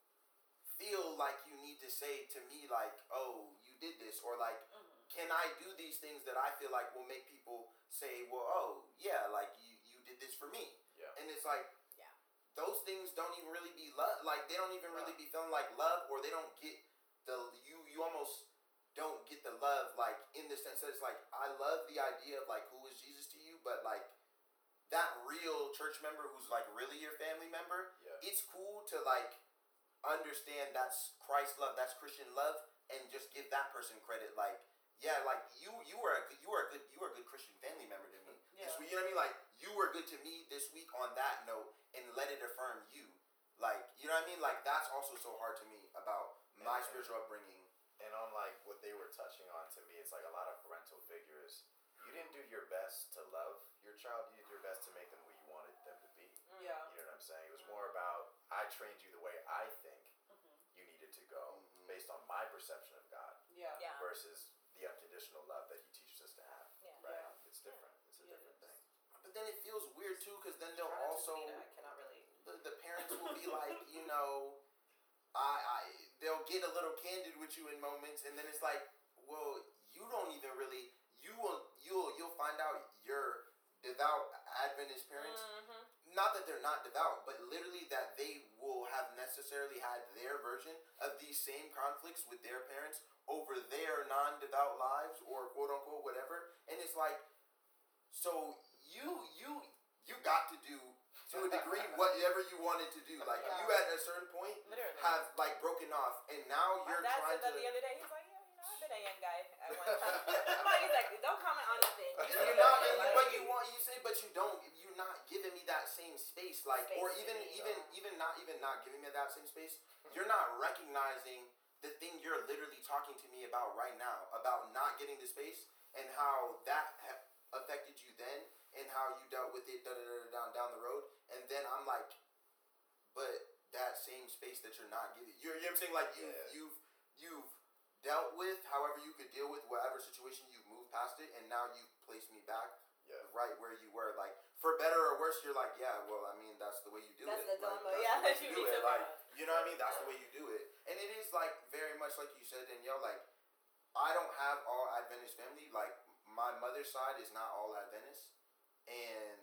feel like you need to say to me like, oh, you did this, or like, Mhm. can I do these things that I feel like will make people say, well, oh yeah, like you you did this for me, Yeah. and it's like, Yeah. those things don't even really be love. Like they don't even really be feeling like love, or they don't get the you you almost don't get the love like in the sense that it's like I love the idea of like who is Jesus to you, but like that real church member who's like really your family member, Yeah. it's cool to like understand that's Christ love, that's Christian love, and just give that person credit. Like, yeah, like you you were a good you were a good you were a good Christian family member to me. *laughs* Yeah. This week, you know what I mean? Like you were good to me this week on that note, and let it affirm you. Like, you know what I mean? Like that's also so hard to me about my And- spiritual upbringing. And on like what they were touching on to me, it's like a lot of parental figures. You didn't do your best to love your child. You about I trained you the way I think mm-hmm. you needed to go mm-hmm. based on my perception of God. Yeah. yeah. Versus the unconditional love that He teaches us to have. Yeah. Right. Yeah. It's different. It's a different thing. But then it feels weird too, because then they'll also I cannot really. The, the parents will be like, you know, I, I they'll get a little candid with you in moments, and then it's like, well, you don't even really you will you'll you'll find out your devout Adventist parents mm-hmm. Not that they're not devout, but literally that they will have necessarily had their version of these same conflicts with their parents over their non-devout lives or quote unquote whatever, and it's like, so you you you got to do to a degree *laughs* whatever you wanted to do. Like Yeah. you at a certain point Literally. have like broken off, and now you're dad trying said that to. the other day. He's like, yeah, you know, I've been a young guy at one *laughs* time. I'm like, exactly. Don't comment on nothing. And You you're not, and like- but you want you say, but you don't. You're not giving me that same space, like, or Space, even yeah. even even not even not giving me that same space. You're not recognizing the thing you're literally talking to me about right now, about not getting the space and how that ha- affected you then, and how you dealt with it da, da, da, da, down down the road. And then I'm like, but that same space that you're not giving, you're, you know what I'm saying? Like you Yeah. you've you've dealt with however you could deal with whatever situation you've moved past it, and now you've placed me back Yeah. right where you were. Like for better or worse, you're like, yeah, well, I mean, that's the way you do That's it. the Like, dilemma, that's yeah, the way that you do it. Like, you know what I mean? That's the way you do it, and it is like very much like you said, Danielle. Like, I don't have all Adventist family. Like, my mother's side is not all Adventist, and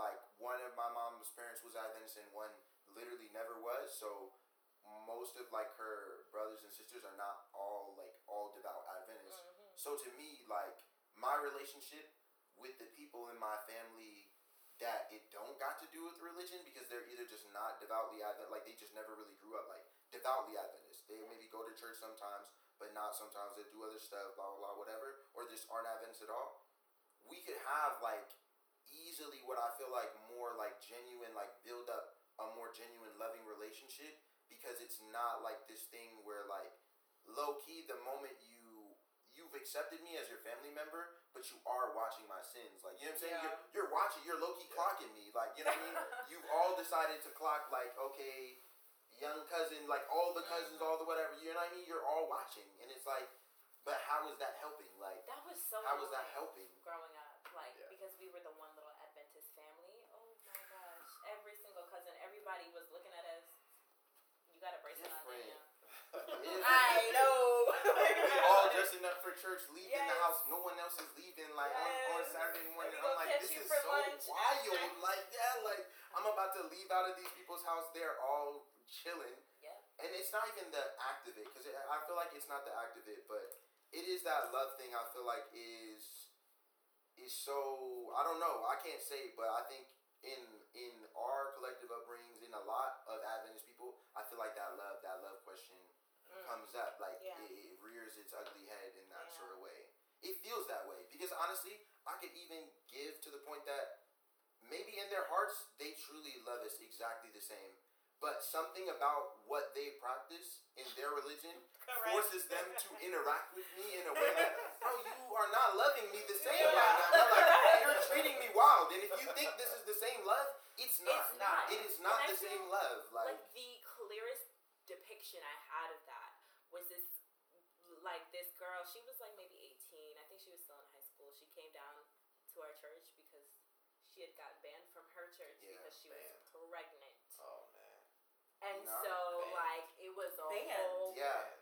like one of my mom's parents was Adventist, and one literally never was. So most of like her brothers and sisters are not all like all devout Adventists. Mhm. So to me, like my relationship with the people in my family that it don't got to do with religion because they're either just not devoutly Advent, like they just never really grew up like devoutly Adventist. They maybe go to church sometimes, but not sometimes. They do other stuff, blah blah blah, whatever, or just aren't Adventists at all. We could have like easily what I feel like more like genuine, like build up a more genuine, loving relationship because it's not like this thing where like low key the moment you you've accepted me as your family member, but you are watching my sins. Like you know what I'm saying? Yeah. You're, you're watching. You're low key clocking me. Like you know what I mean? *laughs* You've all decided to clock like okay, young cousin, like all the cousins, Mhm. all the whatever. You know what I mean? You're all watching, and it's like, but how is that helping? Like That was so how is that helping? growing up. Like Yeah. because we were the one little Adventist family. Oh my gosh. Every single cousin, everybody was looking. You got a bracelet on. Different. *laughs* I know. we all dressing up for church, leaving the house. No one else is leaving. Like on, on Saturday morning, I'm like, this is so lunch wild. *laughs* Like yeah, like I'm about to leave out of these people's house. They're all chilling, Yeah. and it's not even the act of it because I feel like it's not the act of it, but it is that love thing. I feel like is is so I don't know. I can't say, but I think in in our collective upbringings, a lot of Adventist people, I feel like that love that love question Mm. comes up like Yeah. it, it rears its ugly head in that Yeah. sort of way it feels that way because honestly i could even give to the point that maybe in their hearts they truly love us exactly the same but something about what they practice in their religion Correct. forces them to *laughs* interact with me in a way that bro you are not loving me the same Yeah. right now like you're *laughs* treating me wild and if you think this is the same love it's not It's not. it is not And I the same love like like the clearest depiction I had of that was this like this girl, she was like maybe 18. I think she was still in high school. She came down to our church because she had got banned from her church Yeah, because she banned. was pregnant. Oh man. And Not so banned. like it was a Banned. whole yeah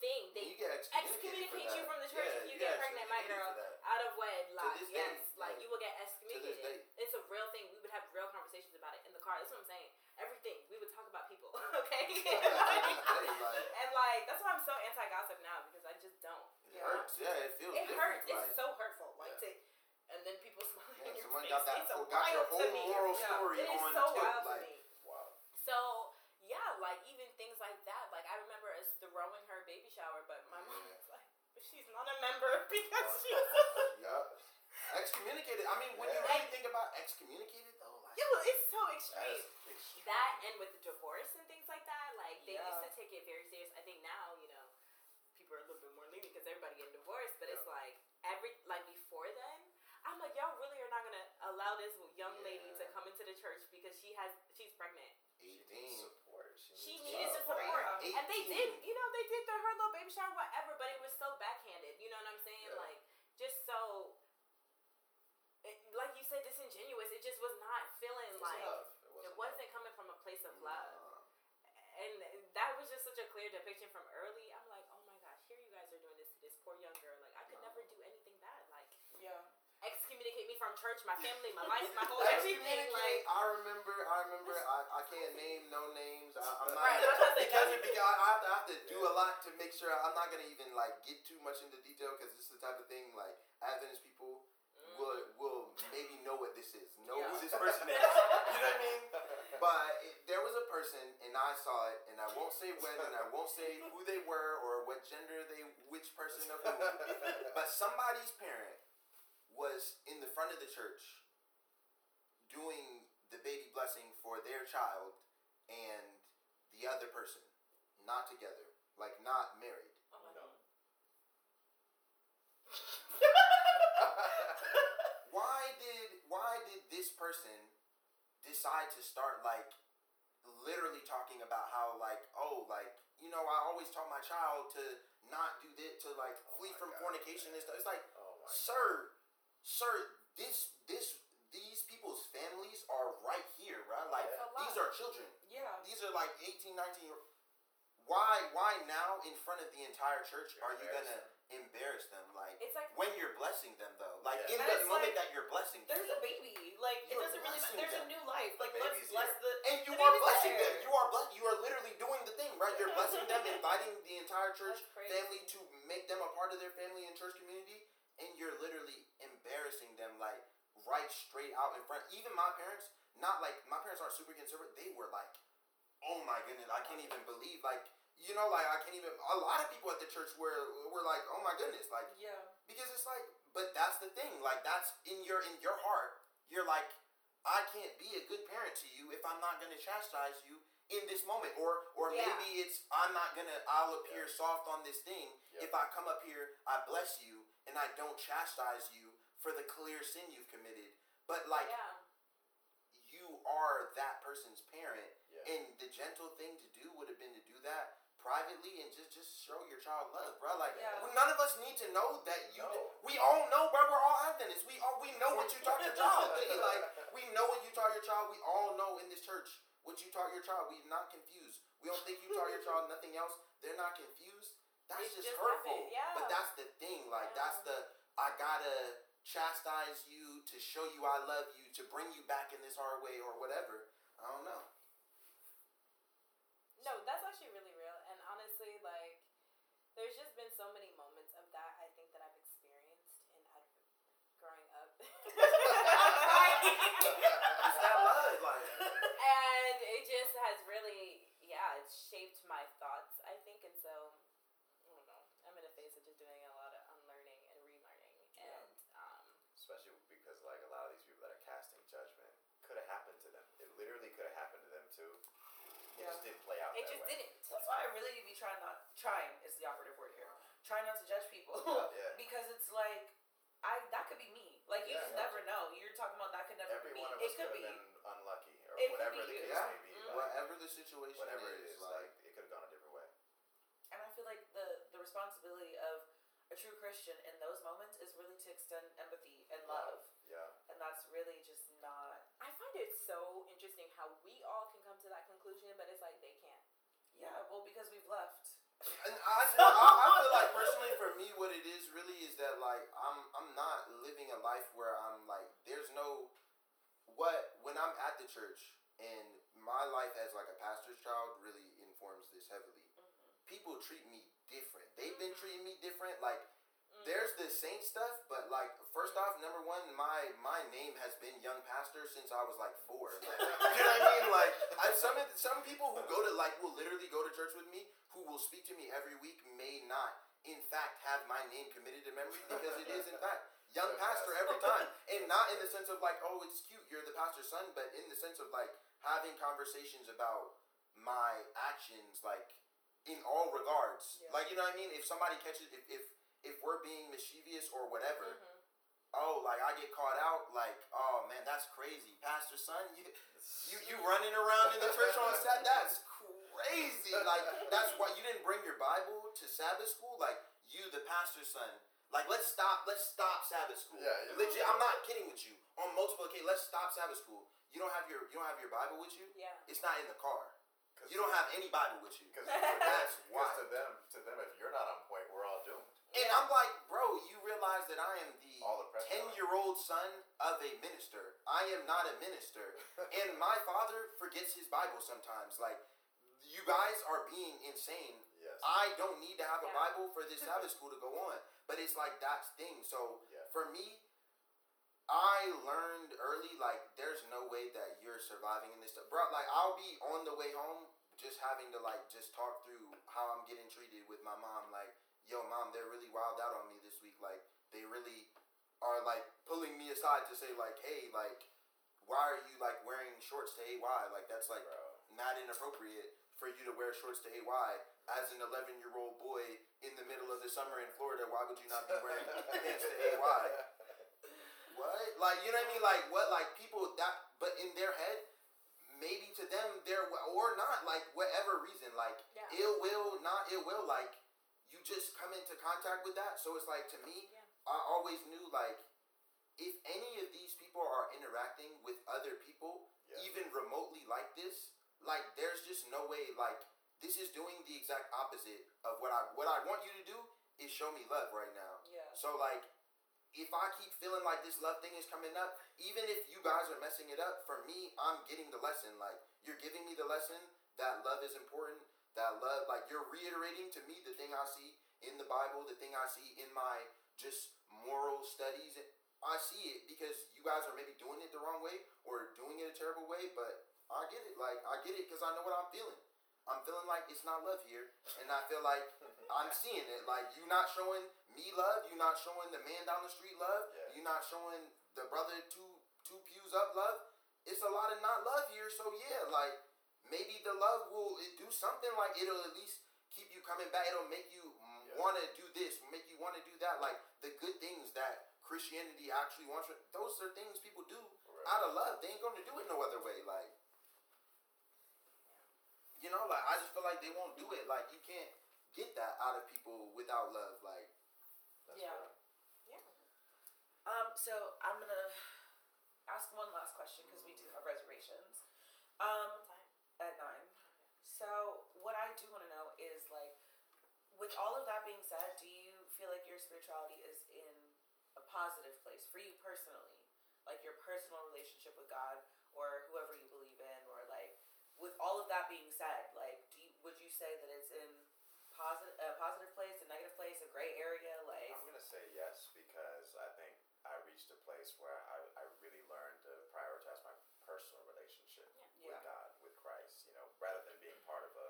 thing. you They get excommunicate you from the church Yeah, if you get get pregnant, my girl. out of wedlock. yes, day, like yeah. you will get excommunicated. It's a real thing. We would have real conversations about it in the car. That's what I'm saying. Everything we would talk about people. *laughs* okay. To this day, *laughs* like, and like that's why I'm so anti gossip now because I just don't. It you know? Yeah, it feels It hurts. Like, it's so hurtful. Like Yeah. to, and then people *laughs* smile yeah, in your someone face. got that. it's so got your whole moral story is on so wild like, to me. Wow. So yeah, like even things like that. Like I remember us throwing her baby shower, but my mom Yeah. was like, "But she's not a member because Oh, she's." yup. Excommunicated. I mean, when you Yeah. really think about excommunicated, though, like Yo, it's so extreme. That's extreme. that and with the divorce and things like that, like they Yeah. used to take it very serious. I think now, you know, people are a little bit more lenient because everybody getting divorced. But it's like every like before then, I'm like, y'all really are not gonna allow this young lady to come into the church because she has she's pregnant. She needs 18. support. She She needs needed love. support, Yeah. and they did. You know, they did the, her little baby shower, whatever. But it was so backhanded. You know what I'm saying? Yeah. Like just so. It, like you said, disingenuous. It just was not feeling It was like love. it wasn't coming from a place of love. And that was just such a clear depiction from early. I'm like, oh my gosh, here you guys are doing this to this poor young girl. Like I could never do anything bad. Like Yeah. excommunicate me from church, my family, my life, my whole everything. Excommunicate, Like I remember, I remember, I, I can't name no names. I, I'm not Right, that's what because, it, because I, I have to, I have to do a lot to make sure I'm not gonna even like get too much into detail because this is the type of thing like Adventist people will will maybe know what this is, know who this *laughs* person is. You know what I mean? But it, there was a person, and I saw it, and I won't say when, and I won't say who they were or what gender they, which person of who. But somebody's parent was in the front of the church doing the baby blessing for their child and the other person, not together, like not married. oh my God. *laughs* Why did why did this person decide to start like literally talking about how like oh like you know I always taught my child to not do this to like Oh flee from God. fornication and stuff. It's like Oh my sir, sir, this this these people's families are right here, right? Like It's a lot. these are children. Yeah. These are like 18, 19 year why why now in front of the entire church are you gonna embarrass them like It's like when you're blessing them though like Yeah. in And the moment like, that you're blessing them There's a baby. Like it You're doesn't really matter. blessing There's a new life. Like let's baby's bless here. the and you the are baby's blessing them you are ble- you are literally doing the thing right you're blessing them *laughs* inviting the entire church family to make them a part of their family and church community and you're literally embarrassing them like right straight out in front even my parents not like my parents aren't super conservative they were like oh my goodness i can't even believe like you know like i can't even a lot of people at the church were were like oh my goodness like Yeah. because it's like but that's the thing like that's in your in your heart you're like i can't be a good parent to you if i'm not going to chastise you in this moment or or Yeah. maybe it's i'm not going to i'll appear soft on this thing Yep. if i come up here i bless you and i don't chastise you for the clear sin you've committed but like yeah. you are that person's parent Yeah. and the gentle thing to do would have been to do that privately and just just show your child love, bro. Like Yeah. well, none of us need to know that you. No. We all know, bro. We're all Adventists. We all we know what you taught your child. *laughs* Like we know what you taught your child. We all know in this church what you taught your child. We're not confused. We don't think you taught your child *laughs* nothing else. They're not confused. That's It just, just hurtful. yeah. But that's the thing. Like that's the I gotta chastise you to show you I love you to bring you back in this hard way or whatever. I don't know. No, that's actually really real. And honestly, like, there's just been so many moments of that I think that I've experienced in adv- growing up. *laughs* It's that love, like and it just has really, yeah, it's shaped my thoughts, I think. And so, I don't know. I'm in a phase of just doing a lot of unlearning and relearning. Yeah. And, um, Especially because like a lot of these people that are casting judgment could have happened to them. It literally could have happened to them too. It just didn't play out it that just way. didn't. That's why I really need to be trying not trying is the operative word here. Trying not to judge people. Yeah. because it's like I that could be me. Like you Yeah. just never know. You're talking about that could never Every be me. one of It us could could be. have been unlucky or It could whatever be the you. case Yeah. may be. Mhm. Like, whatever the situation whatever it is, is, like it could have gone a different way. And I feel like the the responsibility of a true Christian in those moments is really to extend empathy and love. Yeah. And that's really just not I find it so interesting how we all can come to that conclusion, but it's like they can't. Yeah, well because we've left. And I, I, I feel like personally for me, what it is really is that like I'm I'm not living a life where I'm like there's no what when I'm at the church and my life as like a pastor's child really informs this heavily. People treat me different. They've been treating me different. Like Mm. there's the saint stuff, but like first off, number one, my my name has been young pastor since I was like four. Like, you know what I mean? Like I, some some people who go to like will literally go to church with me, who will speak to me every week, may not in fact have my name committed to memory because it is in fact young pastor pastor. every time, *laughs* and not in the sense of like oh it's cute you're the pastor's son, but in the sense of like having conversations about my actions like in all regards. Yeah. Like you know what I mean? If somebody catches if if if we're being mischievous or whatever, Mhm. oh like I get caught out, like oh man that's crazy, pastor son, you you you running around in the church on Sabbath, *laughs* that's crazy. Like that's why you didn't bring your Bible to Sabbath school. Like you, the pastor's son, Like let's stop. Let's stop Sabbath school. Yeah, yeah. Legit. I'm not kidding with you. On multiple occasions, let's stop Sabbath school. You don't have your you don't have your Bible with you. Yeah. It's not in the car. 'Cause- You don't have any Bible with you. Because That's why. to them, to them, if you're not on point, we're all doomed. And Yeah. I'm like, bro, you realize that I am the All the pressure ten on. year old son of a minister. I am not a minister. *laughs* and my father forgets his Bible sometimes. Like, you guys are being insane. Yes. I don't need to have a Bible for this Sabbath *laughs* school to go on. But it's like that's thing. So Yeah. for me, I learned early like there's no way that you're surviving in this stuff. Bro, like I'll be on the way home just having to like just talk through how I'm getting treated with my mom. Like, yo, mom, they're really wild out on me this week. Like, they really are like pulling me aside to say like, hey, like, why are you like wearing shorts to AY? Like that's like Bro. not inappropriate for you to wear shorts to AY as an 11 year old boy in the middle of the summer in Florida. Why would you not be wearing *laughs* pants to AY? What? Like, you know what I mean? Like, what? Like, people that, but in their head, maybe to them, they're, or not, like, whatever reason, like, Yeah. ill will, not ill will, like, you just come into contact with that. So it's like, to me, Yeah. I always knew, like, if any of these people are interacting with other people, Yeah. even remotely like this, like, there's just no way, like, this is doing the exact opposite of what I, what I want you to do is show me love right now. Yeah. So like, if I keep feeling like this love thing is coming up, even if you guys are messing it up, for me, I'm getting the lesson. Like you're giving me the lesson that love is important. That love, like you're reiterating to me the thing I see in the Bible, the thing I see in my just moral studies. I see it because you guys are maybe doing it the wrong way or doing it a terrible way, but I get it. Like I get it because I know what I'm feeling. I'm feeling like it's not love here, and I feel like *laughs* I'm seeing it. Like you not showing me love, you not showing the man down the street love, Yeah. you not showing the brother two two pews up love. It's a lot of not love here. So yeah, like maybe the love will it do something. Like it'll at least keep you coming back. It'll make you Yeah. want to do this, make you want to do that. Like the good things that Christianity actually wants. Those are things people do Right. out of love. They ain't gonna do it no other way. Like. You know, like I just feel like they won't do it. Like you can't get that out of people without love. Like That's Yeah. right. Yeah. Um, so I'm gonna ask one last question because we do have reservations. Um, at nine. So what I do want to know is like, with all of that being said, do you feel like your spirituality is in a positive place for you personally, like your personal relationship with God or whoever you believe in, or like, with all of that being said, like, you, would you say that it's in positive a positive place, a negative place, a gray area, like? I'm gonna say yes because I think I reached a place where I, I really learned to prioritize my personal relationship Yeah. with God, with Christ. You know, rather than being part of a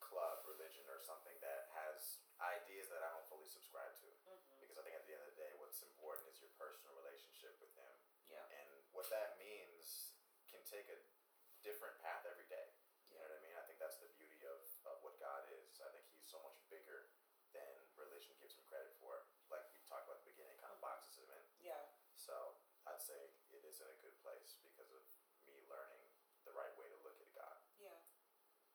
club, religion, or something that has ideas that I don't fully subscribe to. Mhm. Because I think at the end of the day, what's important is your personal relationship with Him, Yeah. and what that means can take a different path every day. You know what I mean? I think that's the beauty of, of what God is. I think He's so much bigger than religion gives Him credit for. Like we talked about at the beginning, kind of boxes Him in. Yeah. So I'd say it is in a good place because of me learning the right way to look at God. Yeah.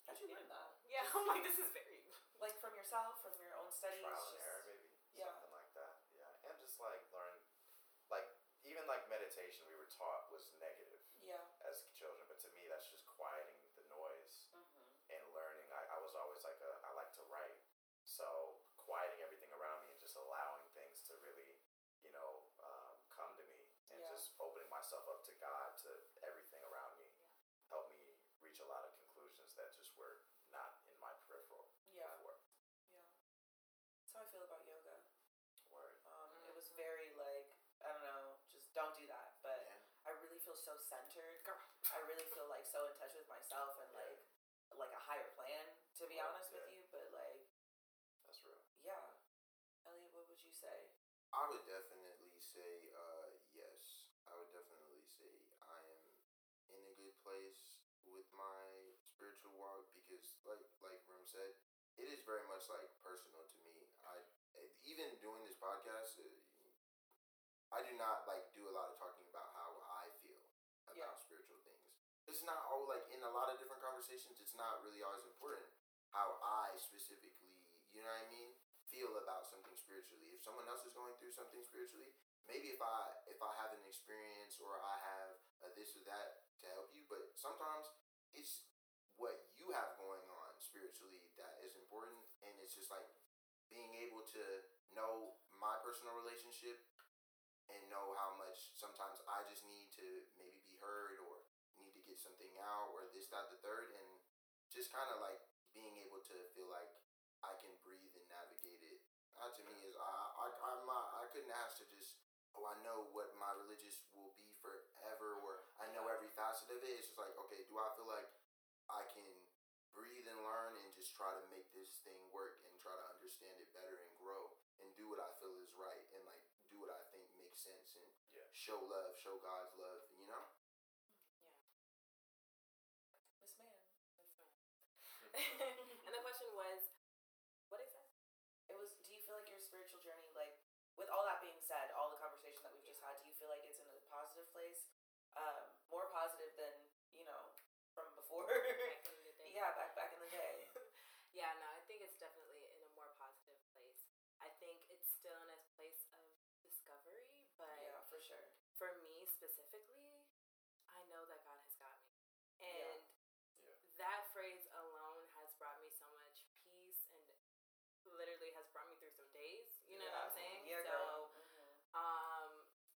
How'd you learn that? Yeah. I'm like, this is very. Like from yourself, from your own studies? Trial and error, maybe yeah. something like that. Yeah, and just like learn, like even like meditation we were taught was negative Yeah. as children, but to me that's just quieting the noise Mm-hmm. and learning. I, I was always like a I like to write, so quieting everything around me and just allowing things to really, you know, um, come to me and Yeah. just opening myself up to God, to everything around me, helped me reach a lot of conclusions that just were not in my peripheral Yeah. before. Yeah. That's how I feel about yoga. Word. Um, It was Mhm. very like I don't know, just don't do that. But Yeah. I really feel so centered. I really feel like so in touch with myself and like like a higher plan. To be Right, honest with yeah. you, but like That's real. yeah, Elliot, what would you say? I would definitely say uh, yes. I would definitely say I am in a good place with my spiritual walk because, like like Rim said, it is very much like personal to me. I even doing this podcast, uh, I do not like do a lot of talking about how I feel about Yeah. spiritual things. It's not all like in a lot of different conversations. It's not really always important how I specifically, you know what I mean, feel about something spiritually. If someone else is going through something spiritually, maybe if I if I have an experience or I have a this or that to help you, but sometimes it's what you have going on spiritually that is important, and it's just like being able to know my personal relationship and know how much sometimes I just need to maybe be heard or need to get something out or this, that, the third, and just kind of like being able to feel like I can breathe and navigate it. That to me is I I I'm not, I couldn't ask to just oh I know what my religious will be forever or I know every facet of it. It's just like okay, do I feel like I can breathe and learn and just try to make this thing work and try to understand it better and grow and do what I feel is right and like do what I think makes sense and Yeah. show love, show God's love, you know? Miss Man. and the question was, what is that? It was. Do you feel like your spiritual journey, like, with all that being said, all the conversation that we've just had, do you feel like it's in a positive place, um, more positive than you know from before? Back in the day. yeah, back back in the day. Yeah, no, I think it's definitely in a more positive place. I think it's still in a place of discovery, but yeah, for sure. for me specifically, I know that God has got me. Yeah. And Yeah. that phrase alone has brought me so much peace and literally has brought me through some days. You know what I'm Yeah. saying? Yeah, so girl. Mhm. um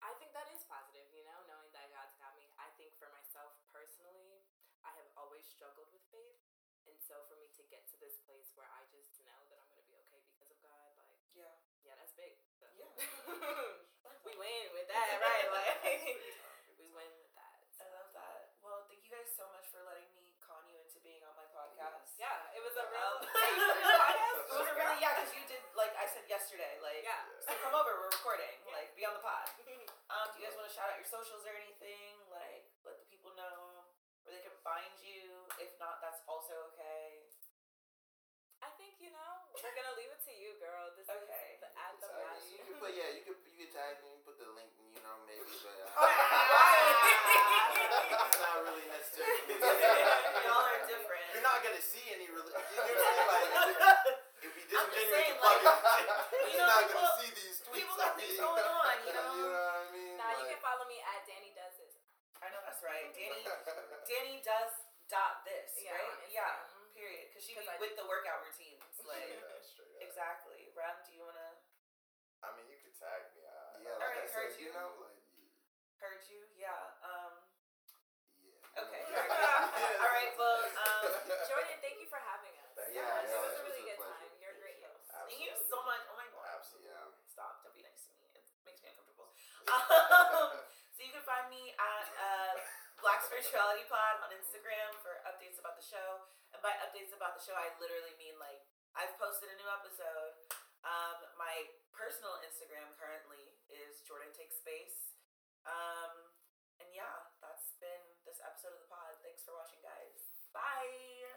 I think that is positive, you know, knowing that God's got me. I think for myself personally, I have always struggled with faith. And so for me to get to this place where I just know that I'm gonna be okay because of God, like Yeah. yeah, that's big. So. Yeah. we win with that, right? Like we win with that. I love that. Well, thank you guys so much for letting me con you into being on my podcast. Yeah, it was a real Um, Are you doing a podcast? it was a really yeah, because you did like I said yesterday, like Yeah. so come over, we're recording, Yeah. like be on the pod. *laughs* Um, do you guys want to shout out your socials or anything? Like let the people know where they can find you. If not, that's also okay. I think you know we're gonna leave it to you, girl. This Okay. is the at the Tag me. match. You can put yeah, you could you could tag me, put the link, you know, maybe, but uh, *laughs* it's not really necessary. *laughs* Y'all are different. You're not gonna see any really. You know what I'm saying? Like, it'd be I'm just disingenuous saying, like, *laughs* you You're know, not people- gonna see these tweets. people got I things going on, you *laughs* know? You know what I mean? Nah, you can follow me at Danny Does This. I know that's right. *laughs* Danny Danny does dot this, Yeah, right? on Instagram. Yeah. Period. Because she 'Cause be I- with the workout routines. Like Yeah, straight up. exactly. Rem, do you wanna I mean, you could tag me. Uh, Yeah, like Alright, I heard said, you. you know, like heard you? Yeah. Um yeah. Okay. Yeah. All right, well, um, Jordan, thank you for having us. Thank yeah, you. it Yeah, Um, *laughs* so you can find me at uh, Black Spirituality Pod on Instagram for updates about the show. And by updates about the show, I literally mean like I've posted a new episode. Um, my personal Instagram currently is Jordan Takes Space. Um, and yeah, that's been this episode of the pod. Thanks for watching, guys. Bye.